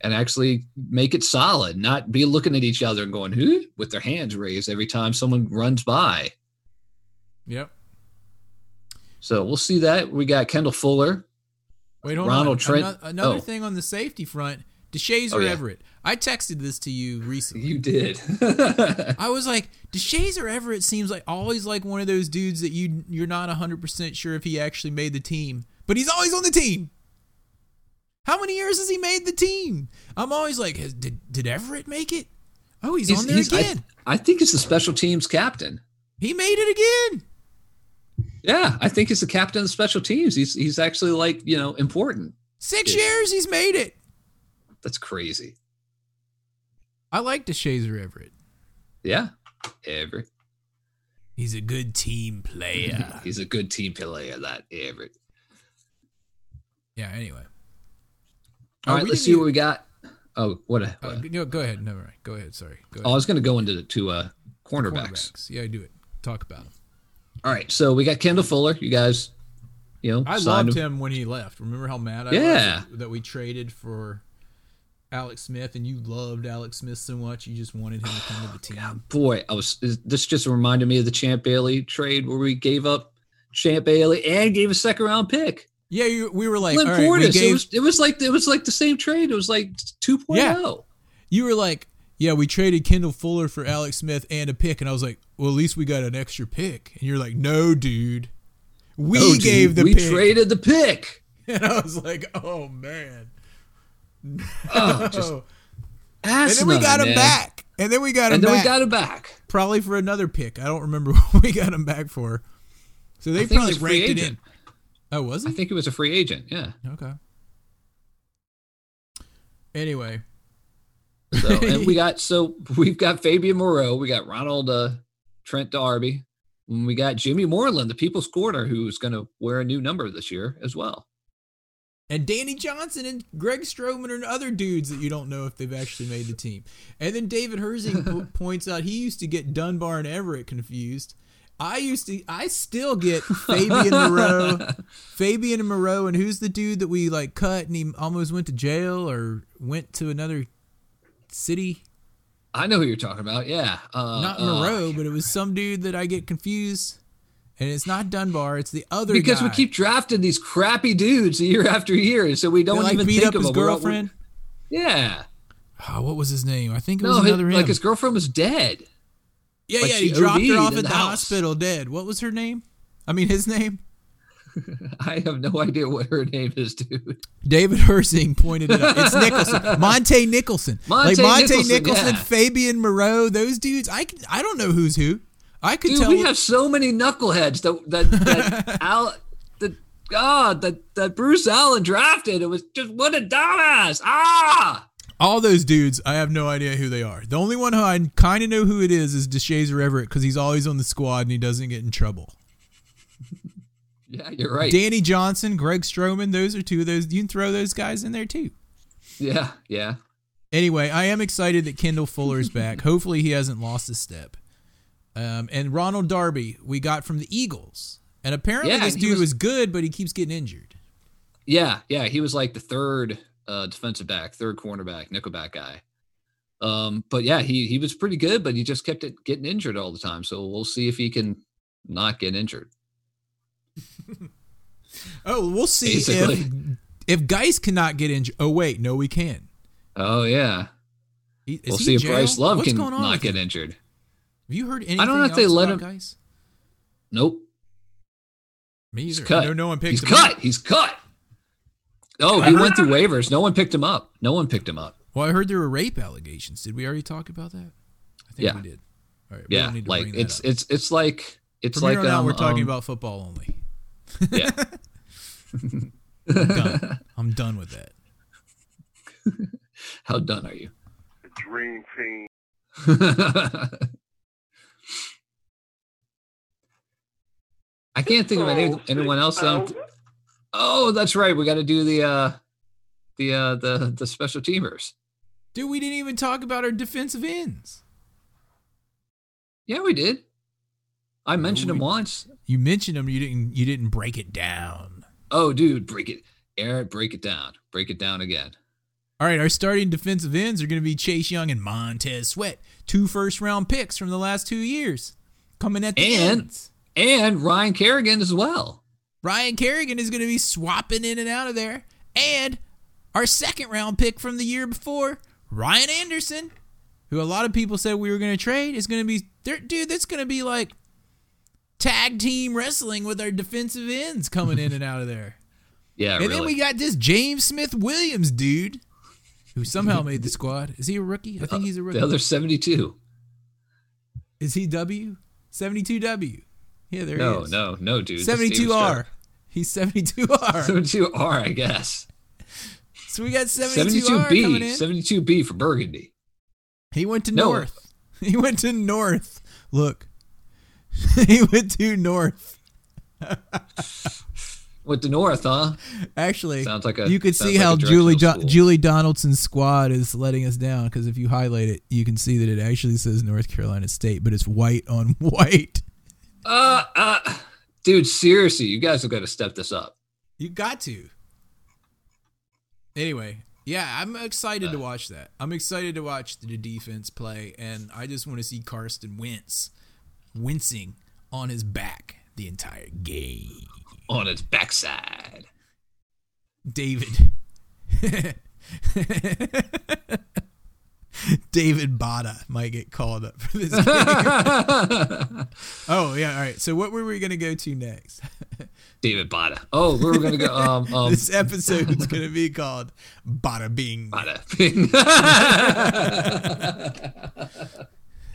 and actually make it solid, not be looking at each other and going, who with their hands raised every time someone runs by. Yep. So we'll see that. We got Kendall Fuller. Wait, hold Ronald on. Trent- Ano- Another oh. thing on the safety front, Deshazer Oh, yeah. Everett. I texted this to you recently. You did. I was like, Deshazor Everett seems like always like one of those dudes that you you're not 100% sure if he actually made the team, but he's always on the team. How many years has he made the team? I'm always like, has, did did Everett make it? Oh, he's, on there I, again. I think it's the special teams captain. he made it again. Yeah, I think he's the captain of the special teams. He's he's actually like, you know, important. Six Yeah. years he's made it. That's crazy. I like Deshazor Everett. Yeah. Everett. He's a good team player. He's a good team player, that Everett. yeah. Anyway. All Oh, right, let's see what we got. Oh, what a, Uh, what a- go, go ahead. Never mind. Go ahead. Sorry. Go oh, I was gonna go into the to uh cornerbacks. Cornerbacks. Yeah, do it. Talk about him. All right, so we got Kendall Fuller. You guys, you know, I loved him when he left. Remember how mad I Yeah. was that we traded for Alex Smith, and you loved Alex Smith so much you just wanted him to come to the team. Yeah, boy, I was. This just reminded me of the Champ Bailey trade where we gave up Champ Bailey and gave a second round pick. Yeah, you, we were like, right, we gave, it was. It was like it was like the same trade. It was like oh. 2.0. Yeah. you were like, yeah, we traded Kendall Fuller for Alex Smith and a pick, and I was like, well, at least we got an extra pick, and you're like, no, dude, we Oh, dude, gave the we pick, traded the pick. and I was like, oh man, Oh, just and then we got him back, and then we got him And then back. we got him back. probably for another pick. I don't remember what we got him back for. So they it probably free ranked it in. agent. Oh, was it? I think it was a free agent. Yeah. Okay. Anyway, So and we got so we've got Fabian Moreau, we got Ronald uh, Trent Darby, and we got Jimmy Moreland, the people's corner, who's going to wear a new number this year as well. and Danny Johnson and Greg Stroman and other dudes that you don't know if they've actually made the team. And then David Herzing po- points out he used to get Dunbar and Everett confused. I used to, I still get Fabian Moreau, Fabian Moreau, and who's the dude that we like cut and he almost went to jail or went to another city? I know who you're talking about. Yeah. Uh, not uh, Moreau, but it was some dude that I get confused. And it's not Dunbar, it's the other because we keep drafting these crappy dudes year after year, so we don't like even beat think up of his them. We're girlfriend. yeah. Oh, what was his name? I think it No, was his- like his girlfriend was dead. yeah, like yeah, he dropped her off at the the hospital dead. What was her name? I mean, his name. I have no idea what her name is, dude. David Herzing pointed it out. It's Nicholson, Montae Nicholson, Montae like Montae Nicholson, Nicholson, yeah. Fabian Moreau. Those dudes, I can- I don't know who's who. I could Dude, tell. we have so many knuckleheads that that that Al that God that that Bruce Allen drafted. It was just what a dumbass. Ah. all those dudes. I have no idea who they are. The only one who I kind of know who it is is Deshazor Everett because he's always on the squad and he doesn't get in trouble. Yeah, you're right. Danny Johnson, Greg Stroman, those are two of those. You can throw those guys in there too. Yeah, yeah. Anyway, I am excited that Kendall Fuller's back. Hopefully, he hasn't lost a step. Um, and Ronald Darby, we got from the Eagles. And apparently, Yeah, this dude was, was- good, but he keeps getting injured. Yeah, yeah, he was like the third uh, defensive back, third cornerback, nickelback guy. Um, but yeah, he he was pretty good, but he just kept it getting injured all the time. So we'll see if he can not get injured. Oh, we'll see if Basically. if Guice cannot get injured. Oh wait, no, we can. Oh yeah, is we'll see if jail? Bryce Love What's can not get him? injured. Have you heard anything? I don't know if they let about him- Guice? Nope, Me he's either. cut. No, no one picked He's him cut. up. He's cut. Oh, he went through waivers. No one picked him up. No one picked him up. Well, I heard there were rape allegations. Did we already talk about that? I think Yeah. we did. All right. we Yeah, don't need to like bring that it's up. it's it's like it's From like here on out, um, we're talking um, about football only. Yeah. I'm done. I'm done with that. How done are you? The dream team. I can't think of any, anyone else. Um, oh, that's right. We got to do the uh, the uh, the the special teamers. Dude, we didn't even talk about our defensive ends. Yeah, we did. I mentioned him once. You mentioned them. You didn't. You didn't break it down. Oh, dude, break it, Aaron, break it down, break it down again. All right, our starting defensive ends are going to be Chase Young and Montez Sweat, two first round picks from the last two years, coming at the And- ends. And Ryan Kerrigan as well. Ryan Kerrigan is going to be swapping in and out of there, and our second round pick from the year before, Ryan Anderson, who a lot of people said we were going to trade, is going to be there. Dude, that's going to be like tag team wrestling with our defensive ends coming in and out of there. Yeah, and really. then we got this James Smith Williams dude who somehow made the squad. Is he a rookie? I think he's a rookie. the other seventy-two. Is he W? 72W. Yeah, there No, he is. no, no, no, dude. 72R. He's 72R. Seventy-two R, I guess. so we got 72R Seventy-two coming B. in. Seventy-two B for Burgundy. He went to No. North. He went to North. Look. he went to North. With the North, huh? Actually, Sounds like a- you could see like how Julie jo- Julie Donaldson's squad is letting us down because if you highlight it, you can see that it actually says North Carolina State, but it's white on white. Uh, uh, dude, seriously, you guys have got to step this up. You got to. Anyway, yeah, I'm excited to watch that. I'm excited to watch the defense play, and I just want to see Karsten wince, wincing on his back the entire game. On its backside. David. David Bada might get called up for this game. oh yeah, all right. So what were we gonna go to next? David Bada. Oh, we were gonna go. Um, um, this episode's gonna be called Bada Bing. Bada.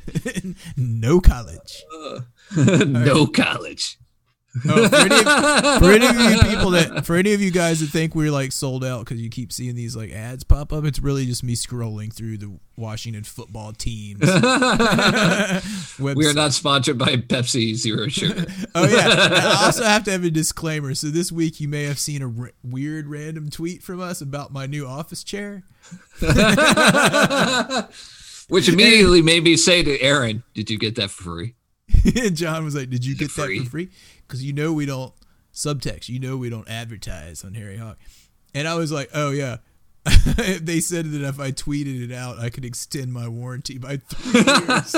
no college. Uh, no college. Oh, for, any of, for any of you people that, for any of you guys that think we're like sold out because you keep seeing these like ads pop up, it's really just me scrolling through the Washington football teams. We are not sponsored by Pepsi Zero Sugar. Oh yeah. I also have to have a disclaimer. So this week you may have seen a r- weird random tweet from us about my new office chair. Which immediately made me say to Aaron, "Did you get that for free?" and John was like, "Did you get that for free?" Because you know we don't subtext. You know we don't advertise on Harry Hog. And I was like, "Oh yeah." they said that if I tweeted it out, I could extend my warranty by three years.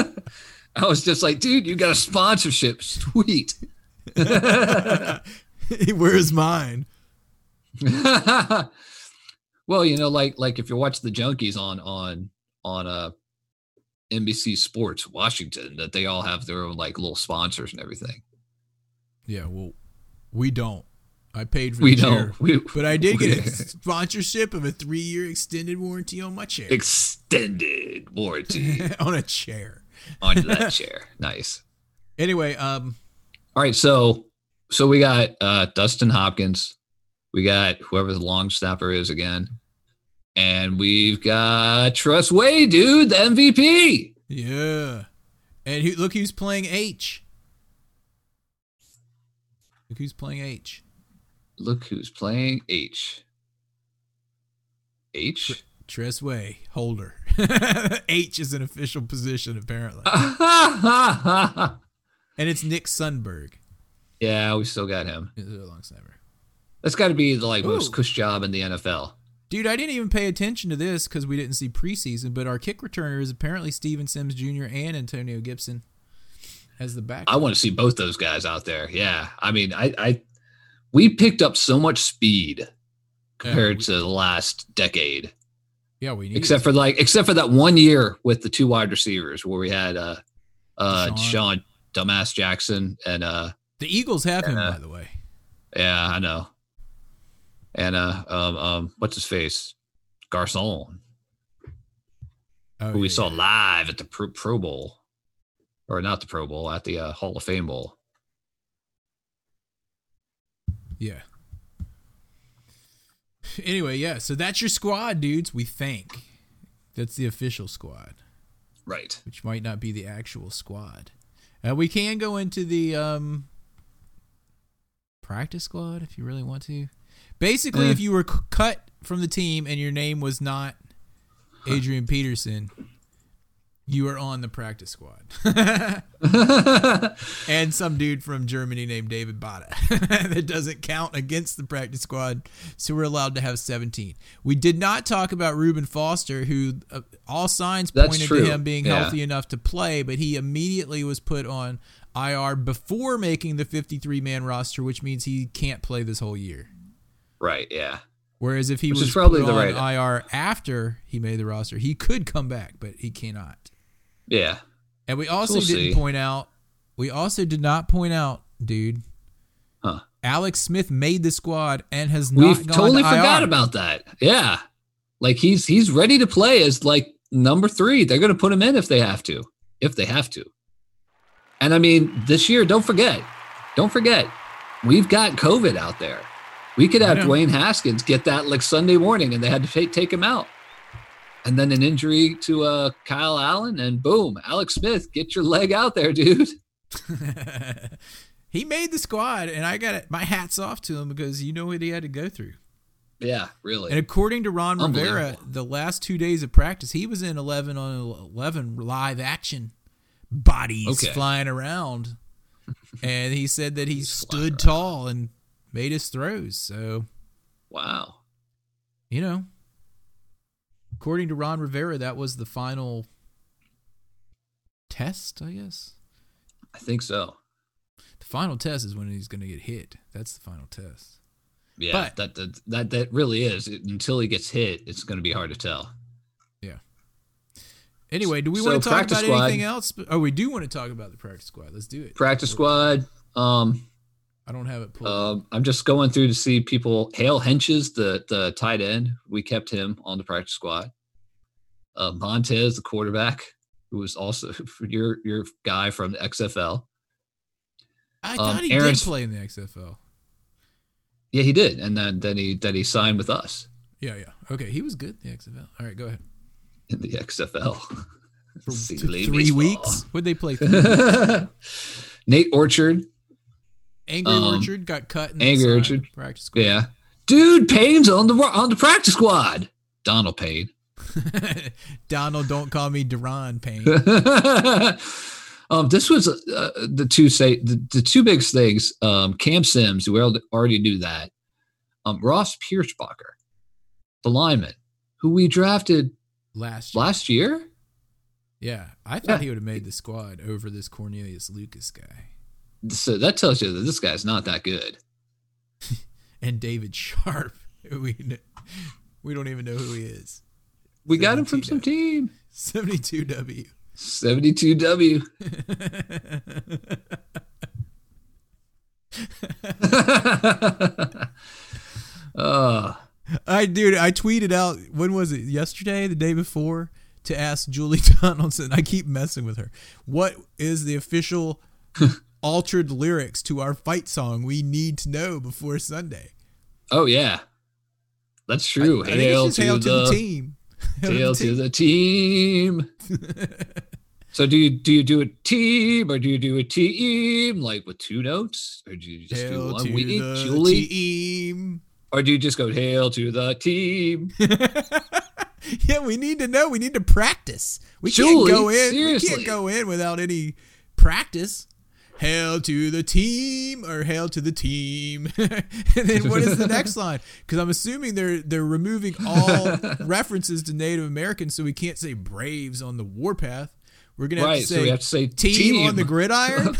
I was just like, "Dude, you got a sponsorship? Sweet." Where's mine? well, you know, like like if you watch the Junkies on on on uh NBC Sports Washington, that they all have their own like little sponsors and everything. Yeah, well, we don't. I paid for We the don't. We, but I did get a sponsorship of a three-year extended warranty on my chair. extended warranty on a chair. on that chair. Nice. Anyway, um, All right, so so we got uh Dustin Hopkins, we got whoever the long snapper is again, and we've got Tress Way, dude, the MVP. yeah, and who, look who's playing H. Look who's playing H. Look who's playing H. H. Tress Way holder. H is an official position apparently, and it's Nick Sundberg. Yeah, we still got him. Is a long snapper. That's got to be the like Ooh. most cush job in the NFL. Dude, I didn't even pay attention to this because we didn't see preseason, but our kick returner is apparently Steven Sims Jr. and Antonio Gibson as the back. I want to see both those guys out there. Yeah, I mean, I, I we picked up so much speed compared we- to the last decade. yeah, we need except for like except for that one year with the two wide receivers where we had uh uh DeSean. Sean Dumbass Jackson and uh the Eagles have him, Uh, by the way. yeah I know and uh um um what's his face Garcon Oh, who we saw yeah. live at the Pro, Pro Bowl, or not the Pro Bowl, at the uh, Hall of Fame Bowl. Yeah. Anyway, yeah. So that's your squad, dudes. We think that's the official squad, Right. which might not be the actual squad. Uh, we can go into the um, practice squad if you really want to. Basically, if you were c- cut from the team and your name was not Adrian Peterson, you are on the practice squad. and some dude from Germany named David Bada that doesn't count against the practice squad, so we're allowed to have 17. We did not talk about Reuben Foster, who uh, all signs That's pointed true. to him being Yeah. healthy enough to play, but he immediately was put on IR before making the 53 man roster, which means he can't play this whole year. Right. Yeah. Whereas if he Which was probably the on right- IR after he made the roster, he could come back, but he cannot. Yeah. And we also We'll didn't see. point out. We also did not point out, dude. Huh. Alex Smith made the squad and has not We've totally to forgot IR. about that. Yeah. Like he's he's ready to play as like number three. They're gonna put him in if they have to. If they have to. And I mean, this year, don't forget, don't forget, we've got COVID out there. We could have. Dwayne Haskins get that like Sunday morning and they had to take, take him out. And then an injury to uh, Kyle Allen, and boom, Alex Smith, get your leg out there, dude. he made the squad, and I got it. My hats off to him because you know what he had to go through. Yeah, really. And according to Ron Rivera, the last two days of practice, he was in 11 on 11 live action, bodies Okay. flying around. and he said that he stood tall and made his throws. So, wow. you know, according to Ron Rivera, that was the final test, I guess. I think so. The final test is when he's going to get hit. That's the final test. Yeah, But- that, that that that really is. Until he gets hit, it's going to be hard to tell. Yeah. Anyway, do we So, want to talk about squad. anything else? Oh, we do want to talk about the practice squad. Let's do it. Practice squad. Um, I don't have it pulled. um, I'm just going through to see people. Hale Hentges, the the tight end, we kept him on the practice squad. Uh, Montez, the quarterback, who was also your your guy from the XFL. I um, thought he Aaron's- did play in the XFL. Yeah, he did, and then then he then he signed with us Yeah, yeah. Okay, he was good in the XFL. All right, go ahead. in the XFL. For three baseball. weeks? Would they play? Three? Nate Orchard, Angry Um, Orchard got cut in the Angry Orchard. practice squad. yeah, dude, Payne's on the on the practice squad. Donald Payne. Donald, don't call me Duran Payne. um, this was uh, the two say the, the two big things. Um, Cam Sims, we already knew that. Um, Ross Pierschbacher, the lineman, who we drafted Last year. last year. Yeah, I thought Yeah. he would have made the squad over this Cornelius Lucas guy So that tells you that this guy's not that good. and David Sharpe. We we don't even know who he is. We got him from some 72. team. Seventy-two W. 72W. uh, I dude, I tweeted out when was it? Yesterday, the day before, to ask Julie Donaldson. I keep messing with her. What is the official altered lyrics to our fight song? We need to know before Sunday. oh yeah, that's true. I think hail, to, hail the, to the team. hail to the team. so do you do you do a team or do you do a team like with two notes or do you just do one? to We need Julie, team. or do you just go hail to the team? yeah, we need to know. We need to practice. We Julie, can't go in. We can't go in without any practice. Hail to the team or hail to the team. and then what is the next line? Because I'm assuming they're they're removing all references to Native Americans, so we can't say Braves on the warpath. We're gonna have Right, to so say, we have to say team, team. on the gridiron.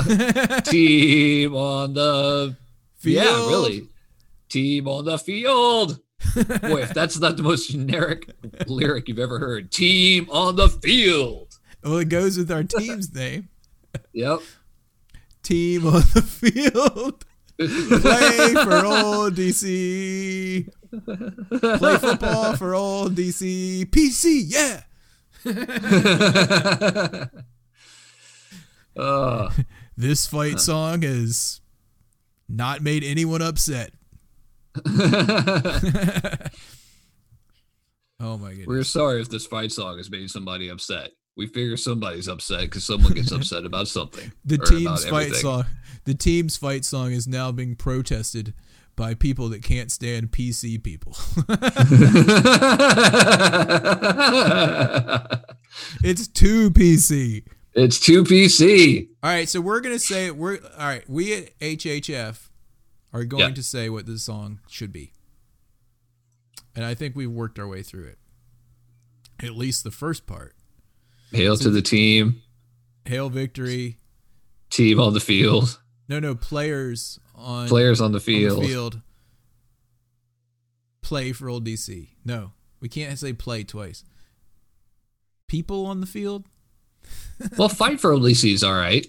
team on the field. yeah, really, team on the field. Boy, if that's not the most generic lyric you've ever heard, team on the field. well, it goes with our team's name. Yep. Team on the field. Play for old DC. Play football for old DC. PC, yeah. uh, This fight song has not made anyone upset. Oh my goodness. we're sorry if this fight song has made somebody upset. We figure somebody's upset because someone gets upset about something. the team's fight everything. song the team's fight song is now being protested by people that can't stand PC people. it's too PC. it's too PC. All right, so we're gonna say we're all right. We at HHF are going Yeah. to say what this song should be, and I think we've worked our way through it. At least the first part. Hail to the team, Hail victory. team on the field, No, no, players on players on the on field. the field play for old DC. No, we can't say play twice. People on the field Well, fight for ODC is all right.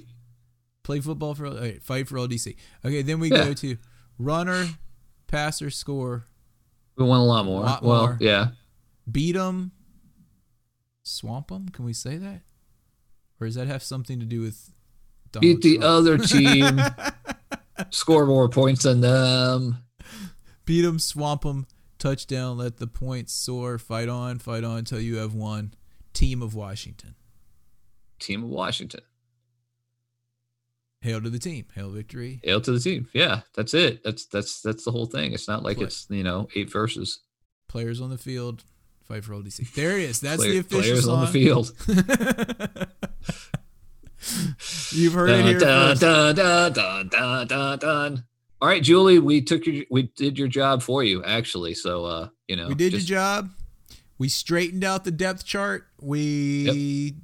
play football for all right, fight for old DC. Okay, then we Yeah. go to runner, passer, score, We want a lot more. Lot well, more. yeah. beat them, swamp them. Can we say that, or does that have something to do with Donald Beat the Trump? other team. score more points than them. beat them, swamp them, touchdown, let the points soar, fight on, fight on until you have won. Team of Washington. Team of Washington. Hail to the team. Hail victory. Hail to the team. Yeah, that's it. That's that's that's the whole thing. It's not like Play. it's you know eight verses. Players on the field. Fight for ODC. There it is. That's Player- the official players song. on the field. You've heard it here Dun, dun, dun, dun, dun, dun, dun. All right, Julie, we took your we did your job for you actually. So uh, you know, We did just- your job. We straightened out the depth chart. We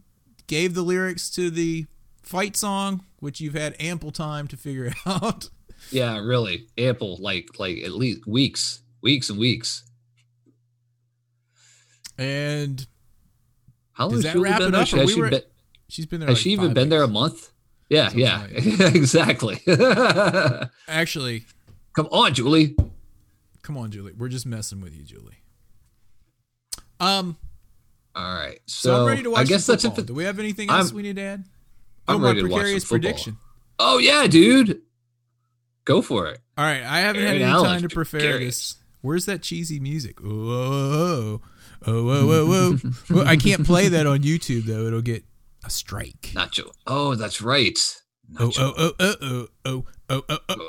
gave the lyrics to the fight song, which you've had ample time to figure out. Yeah, really ample, like like at least weeks, weeks and weeks. And How long has Julie wrap been there? up, or we she were- been, she's been there. has like she even been there a month? Yeah, Something yeah, like exactly. Actually, Come on, Julie. come on, Julie. We're just messing with you, Julie. Um, All right, so, so, I'm ready to watch. I guess that's it. Do we have anything I'm- else we need to add? I'm oh, my ready to watch some precarious prediction. oh yeah, dude, go for it. All right, I haven't had any Allen's time to prepare precarious. this. Where's that cheesy music? Oh, oh, oh, oh, whoa, whoa, whoa. well, I can't play that on YouTube though; it'll get a strike. Nacho. Oh, that's right. Oh, oh, oh, oh, oh, oh, oh, oh, oh, oh,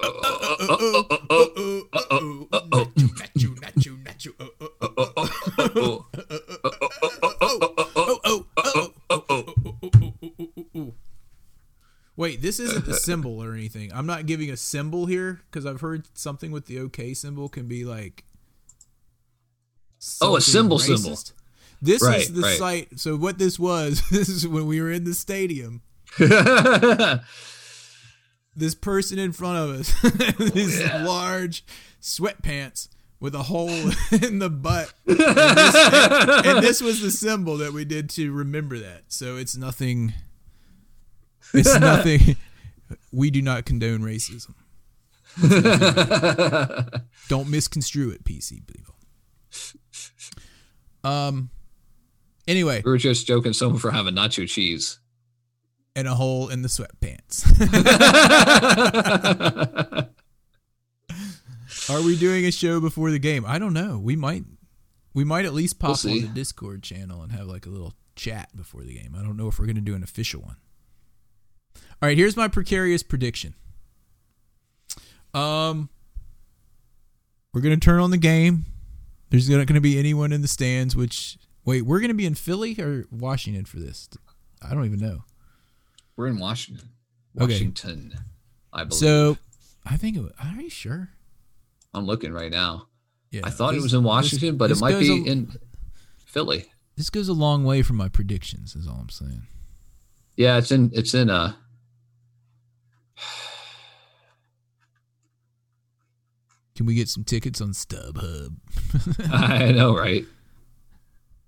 oh, oh, oh, oh, oh, oh, nacho, nacho, nacho, oh, oh, oh, oh, oh, oh, oh, oh, oh, oh, oh. Wait, this isn't the symbol or anything. I'm not giving a symbol here because I've heard something with the OK symbol can be like. Oh, a symbol symbol. This Right, is the right. site. So what this was, this is when we were in the stadium. this person in front of us, these oh, yeah. large sweatpants with a hole in the butt. And this, and this was the symbol that we did to remember that. So it's nothing. It's nothing. We do not condone racism. Don't misconstrue it, PC people. Um. Anyway, we were just joking someone for having nacho cheese. and a hole in the sweatpants. Are we doing a show before the game? I don't know. We might. We might at least pop We'll on the Discord channel and have like a little chat before the game. I don't know if we're going to do an official one. All right, here's my precarious prediction. Um, we're going to turn on the game. There's not going to be anyone in the stands. Which wait, we're going to be in Philly or Washington for this? I don't even know. We're in Washington. Okay. Washington, I believe. So, I think it was. Are you sure? I'm looking right now. Yeah, I thought it was in this- Washington, but it might be a- in Philly. This goes a long way from my predictions. Is all I'm saying. Yeah, it's in it's in uh Can we get some tickets on StubHub? I know, right?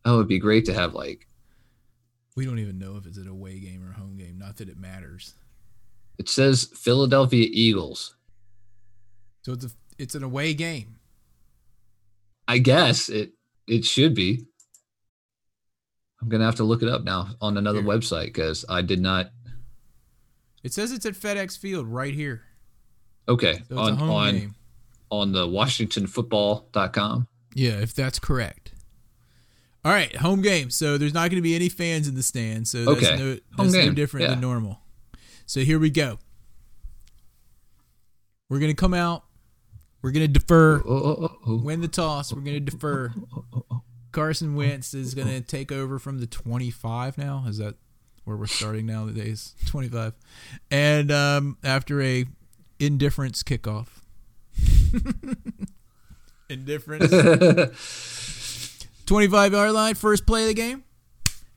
Oh, it'd be great to have like we don't even know if it's an away game or home game. Not that it matters. it says Philadelphia Eagles. So it's a it's an away game. I guess it it should be. I'm gonna have to look it up now on another Here. website because I did not. It says it's at FedEx Field right here. Okay, So on on game. On the WashingtonFootball.com. Yeah, if that's correct. All right, home game. So there's not going to be any fans in the stands. So that's Okay. no, Home that's no game, different yeah. than normal. So here we go. We're going to come out. We're going to defer. Oh, oh, oh, oh. Win the toss. We're going to defer. Carson Wentz is going to take over from the 25 now. Is that where we're starting nowadays? 25. And um, after a indifference kickoff. indifference. 25 yard line, first play of the game.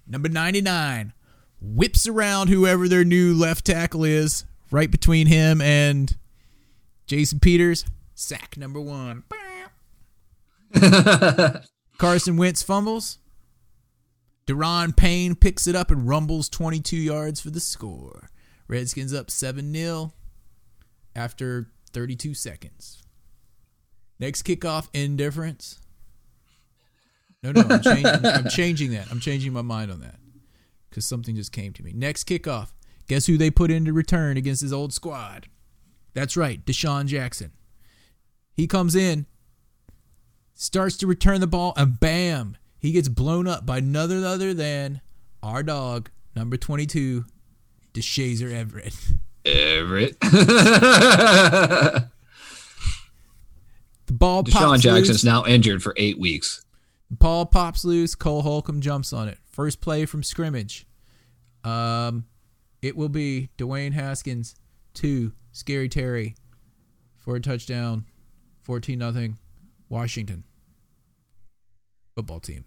Number 99 whips around whoever their new left tackle is, right between him and Jason Peters. Sack number one. Carson Wentz fumbles. Da'Ron Payne picks it up and rumbles 22 yards for the score. Redskins up 7 0 after 32 seconds. Next kickoff, indifference. No, no, I'm changing, I'm changing that. I'm changing my mind on that because something just came to me. Next kickoff, guess who they put in to return against his old squad? That's right, DeSean Jackson. He comes in, starts to return the ball, and bam, he gets blown up by none other than our dog, number 22, Deshazor Everett. Everett. The ball DeSean Jackson's loose. now injured for eight weeks. The Ball pops loose. Cole Holcomb jumps on it. First play from scrimmage. Um, it will be Dwayne Haskins to Scary Terry for a touchdown, fourteen nothing, Washington football team.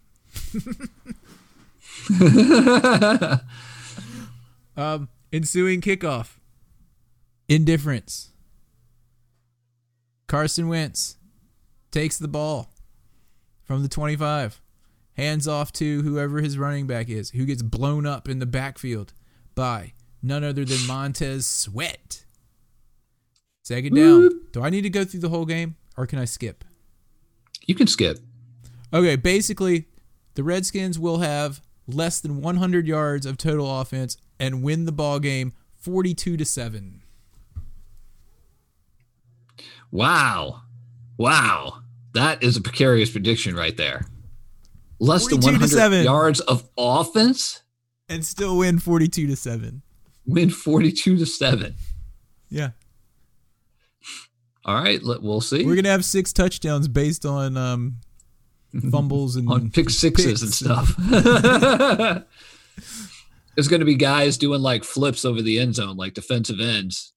um, ensuing kickoff. Indifference. Carson Wentz takes the ball from the 25. Hands off to whoever his running back is, who gets blown up in the backfield by none other than Montez Sweat. Second down. Do I need to go through the whole game or can I skip? You can skip. Okay, basically, the Redskins will have less than 100 yards of total offense and win the ball game 42 to 7. Wow. Wow. That is a precarious prediction right there. Less than 42 to 100 7. yards of offense, And still win 42 to 7. win 42 to 7. Yeah. All right, let, we'll see. We're going to have six touchdowns based on um, fumbles and on pick sixes and stuff. There's going to be guys doing like flips over the end zone, like defensive ends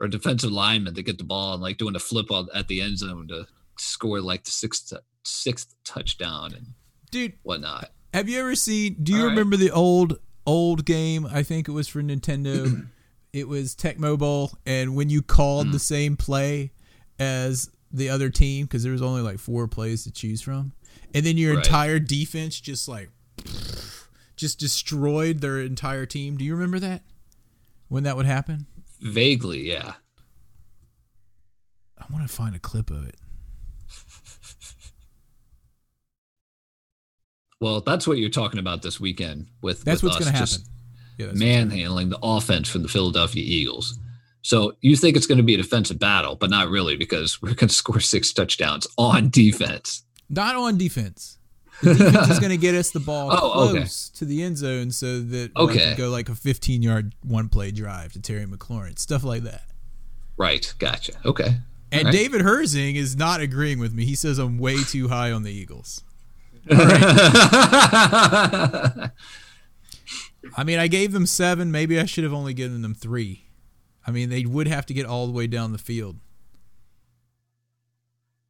or defensive linemen that get the ball and like doing a flip on, at the end zone to score like the sixth sixth touchdown and Dude, whatnot. Have you ever seen? Do you All right. remember the old old game? I think it was for Nintendo. it was Tecmo Bowl, and when you called Hmm. the same play as the other team, because there was only like four plays to choose from, and then your Right. entire defense just like just destroyed their entire team. Do you remember that? When that would happen? Vaguely, yeah. I want to find a clip of it. Well, that's what you're talking about this weekend with That's with what's us, going to just happen. Yeah, manhandling the offense from the Philadelphia Eagles. So you think it's going to be a defensive battle, but not really because we're going to score six touchdowns on defense. Not on defense. The defense is going to get us the ball Oh, okay. close to the end zone so that we can go like a 15 yard one play drive to Terry McLaurin, stuff like that. Right. Gotcha. Okay. And right. David Herzing is not agreeing with me. He says I'm way too high on the Eagles. I mean, I gave them seven. Maybe I should have only given them three. I mean, they would have to get all the way down the field.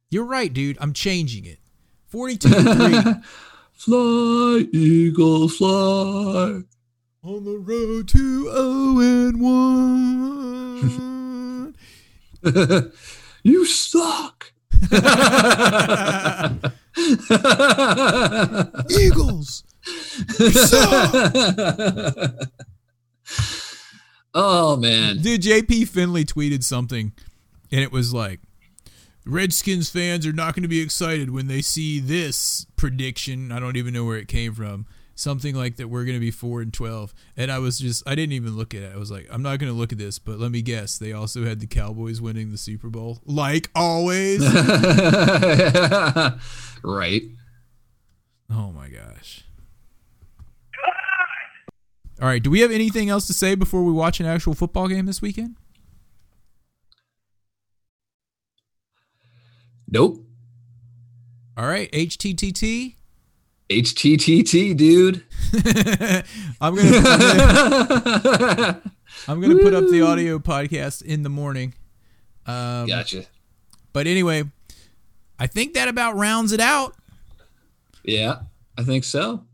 You're right, dude. I'm changing it. 42 to 3. fly, Eagles, fly. On the road to 0 and 1. You suck. Eagles. oh man. Dude, JP Finlay tweeted something, and it was like, Redskins fans are not going to be excited when they see this prediction. I don't even know where it came from. Something like that we're going to be 4 and 12. And I was just I didn't even look at it. I was like, I'm not going to look at this, but let me guess. They also had the Cowboys winning the Super Bowl like always. right. oh my gosh. All right, do we have anything else to say before we watch an actual football game this weekend? Nope. All right, HTTT. HTTT, dude. I'm gonna, I'm gonna I'm gonna put up the audio podcast in the morning. Um, Gotcha. But anyway, I think that about rounds it out. Yeah, I think so.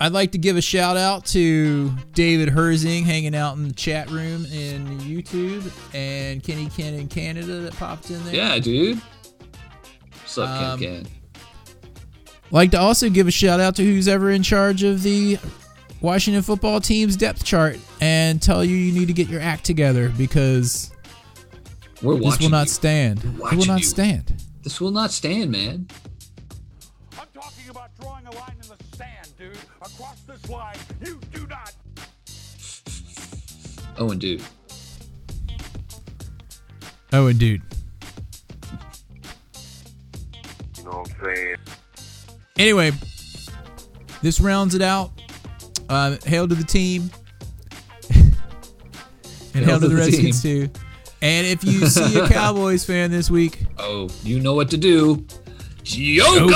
I'd like to give a shout out to David Herzing hanging out in the chat room in YouTube and Kenny Ken in Canada that popped in there. Yeah, dude. What's up, Um, Ken Ken? Like to also give a shout out to who's ever in charge of the Washington football team's depth chart and tell you you need to get your act together because We're this will not you. stand. It will not you. stand. This will not stand, man. I'm talking about drawing a line in the sand, dude. Across this line, you do not. Oh, and dude. Oh, and dude. You know what I'm saying? Anyway, this rounds it out. Uh, hail to the team. and hail, to the, Redskins too. And if you see a Cowboys fan this week, Oh, you know what to do. Joker!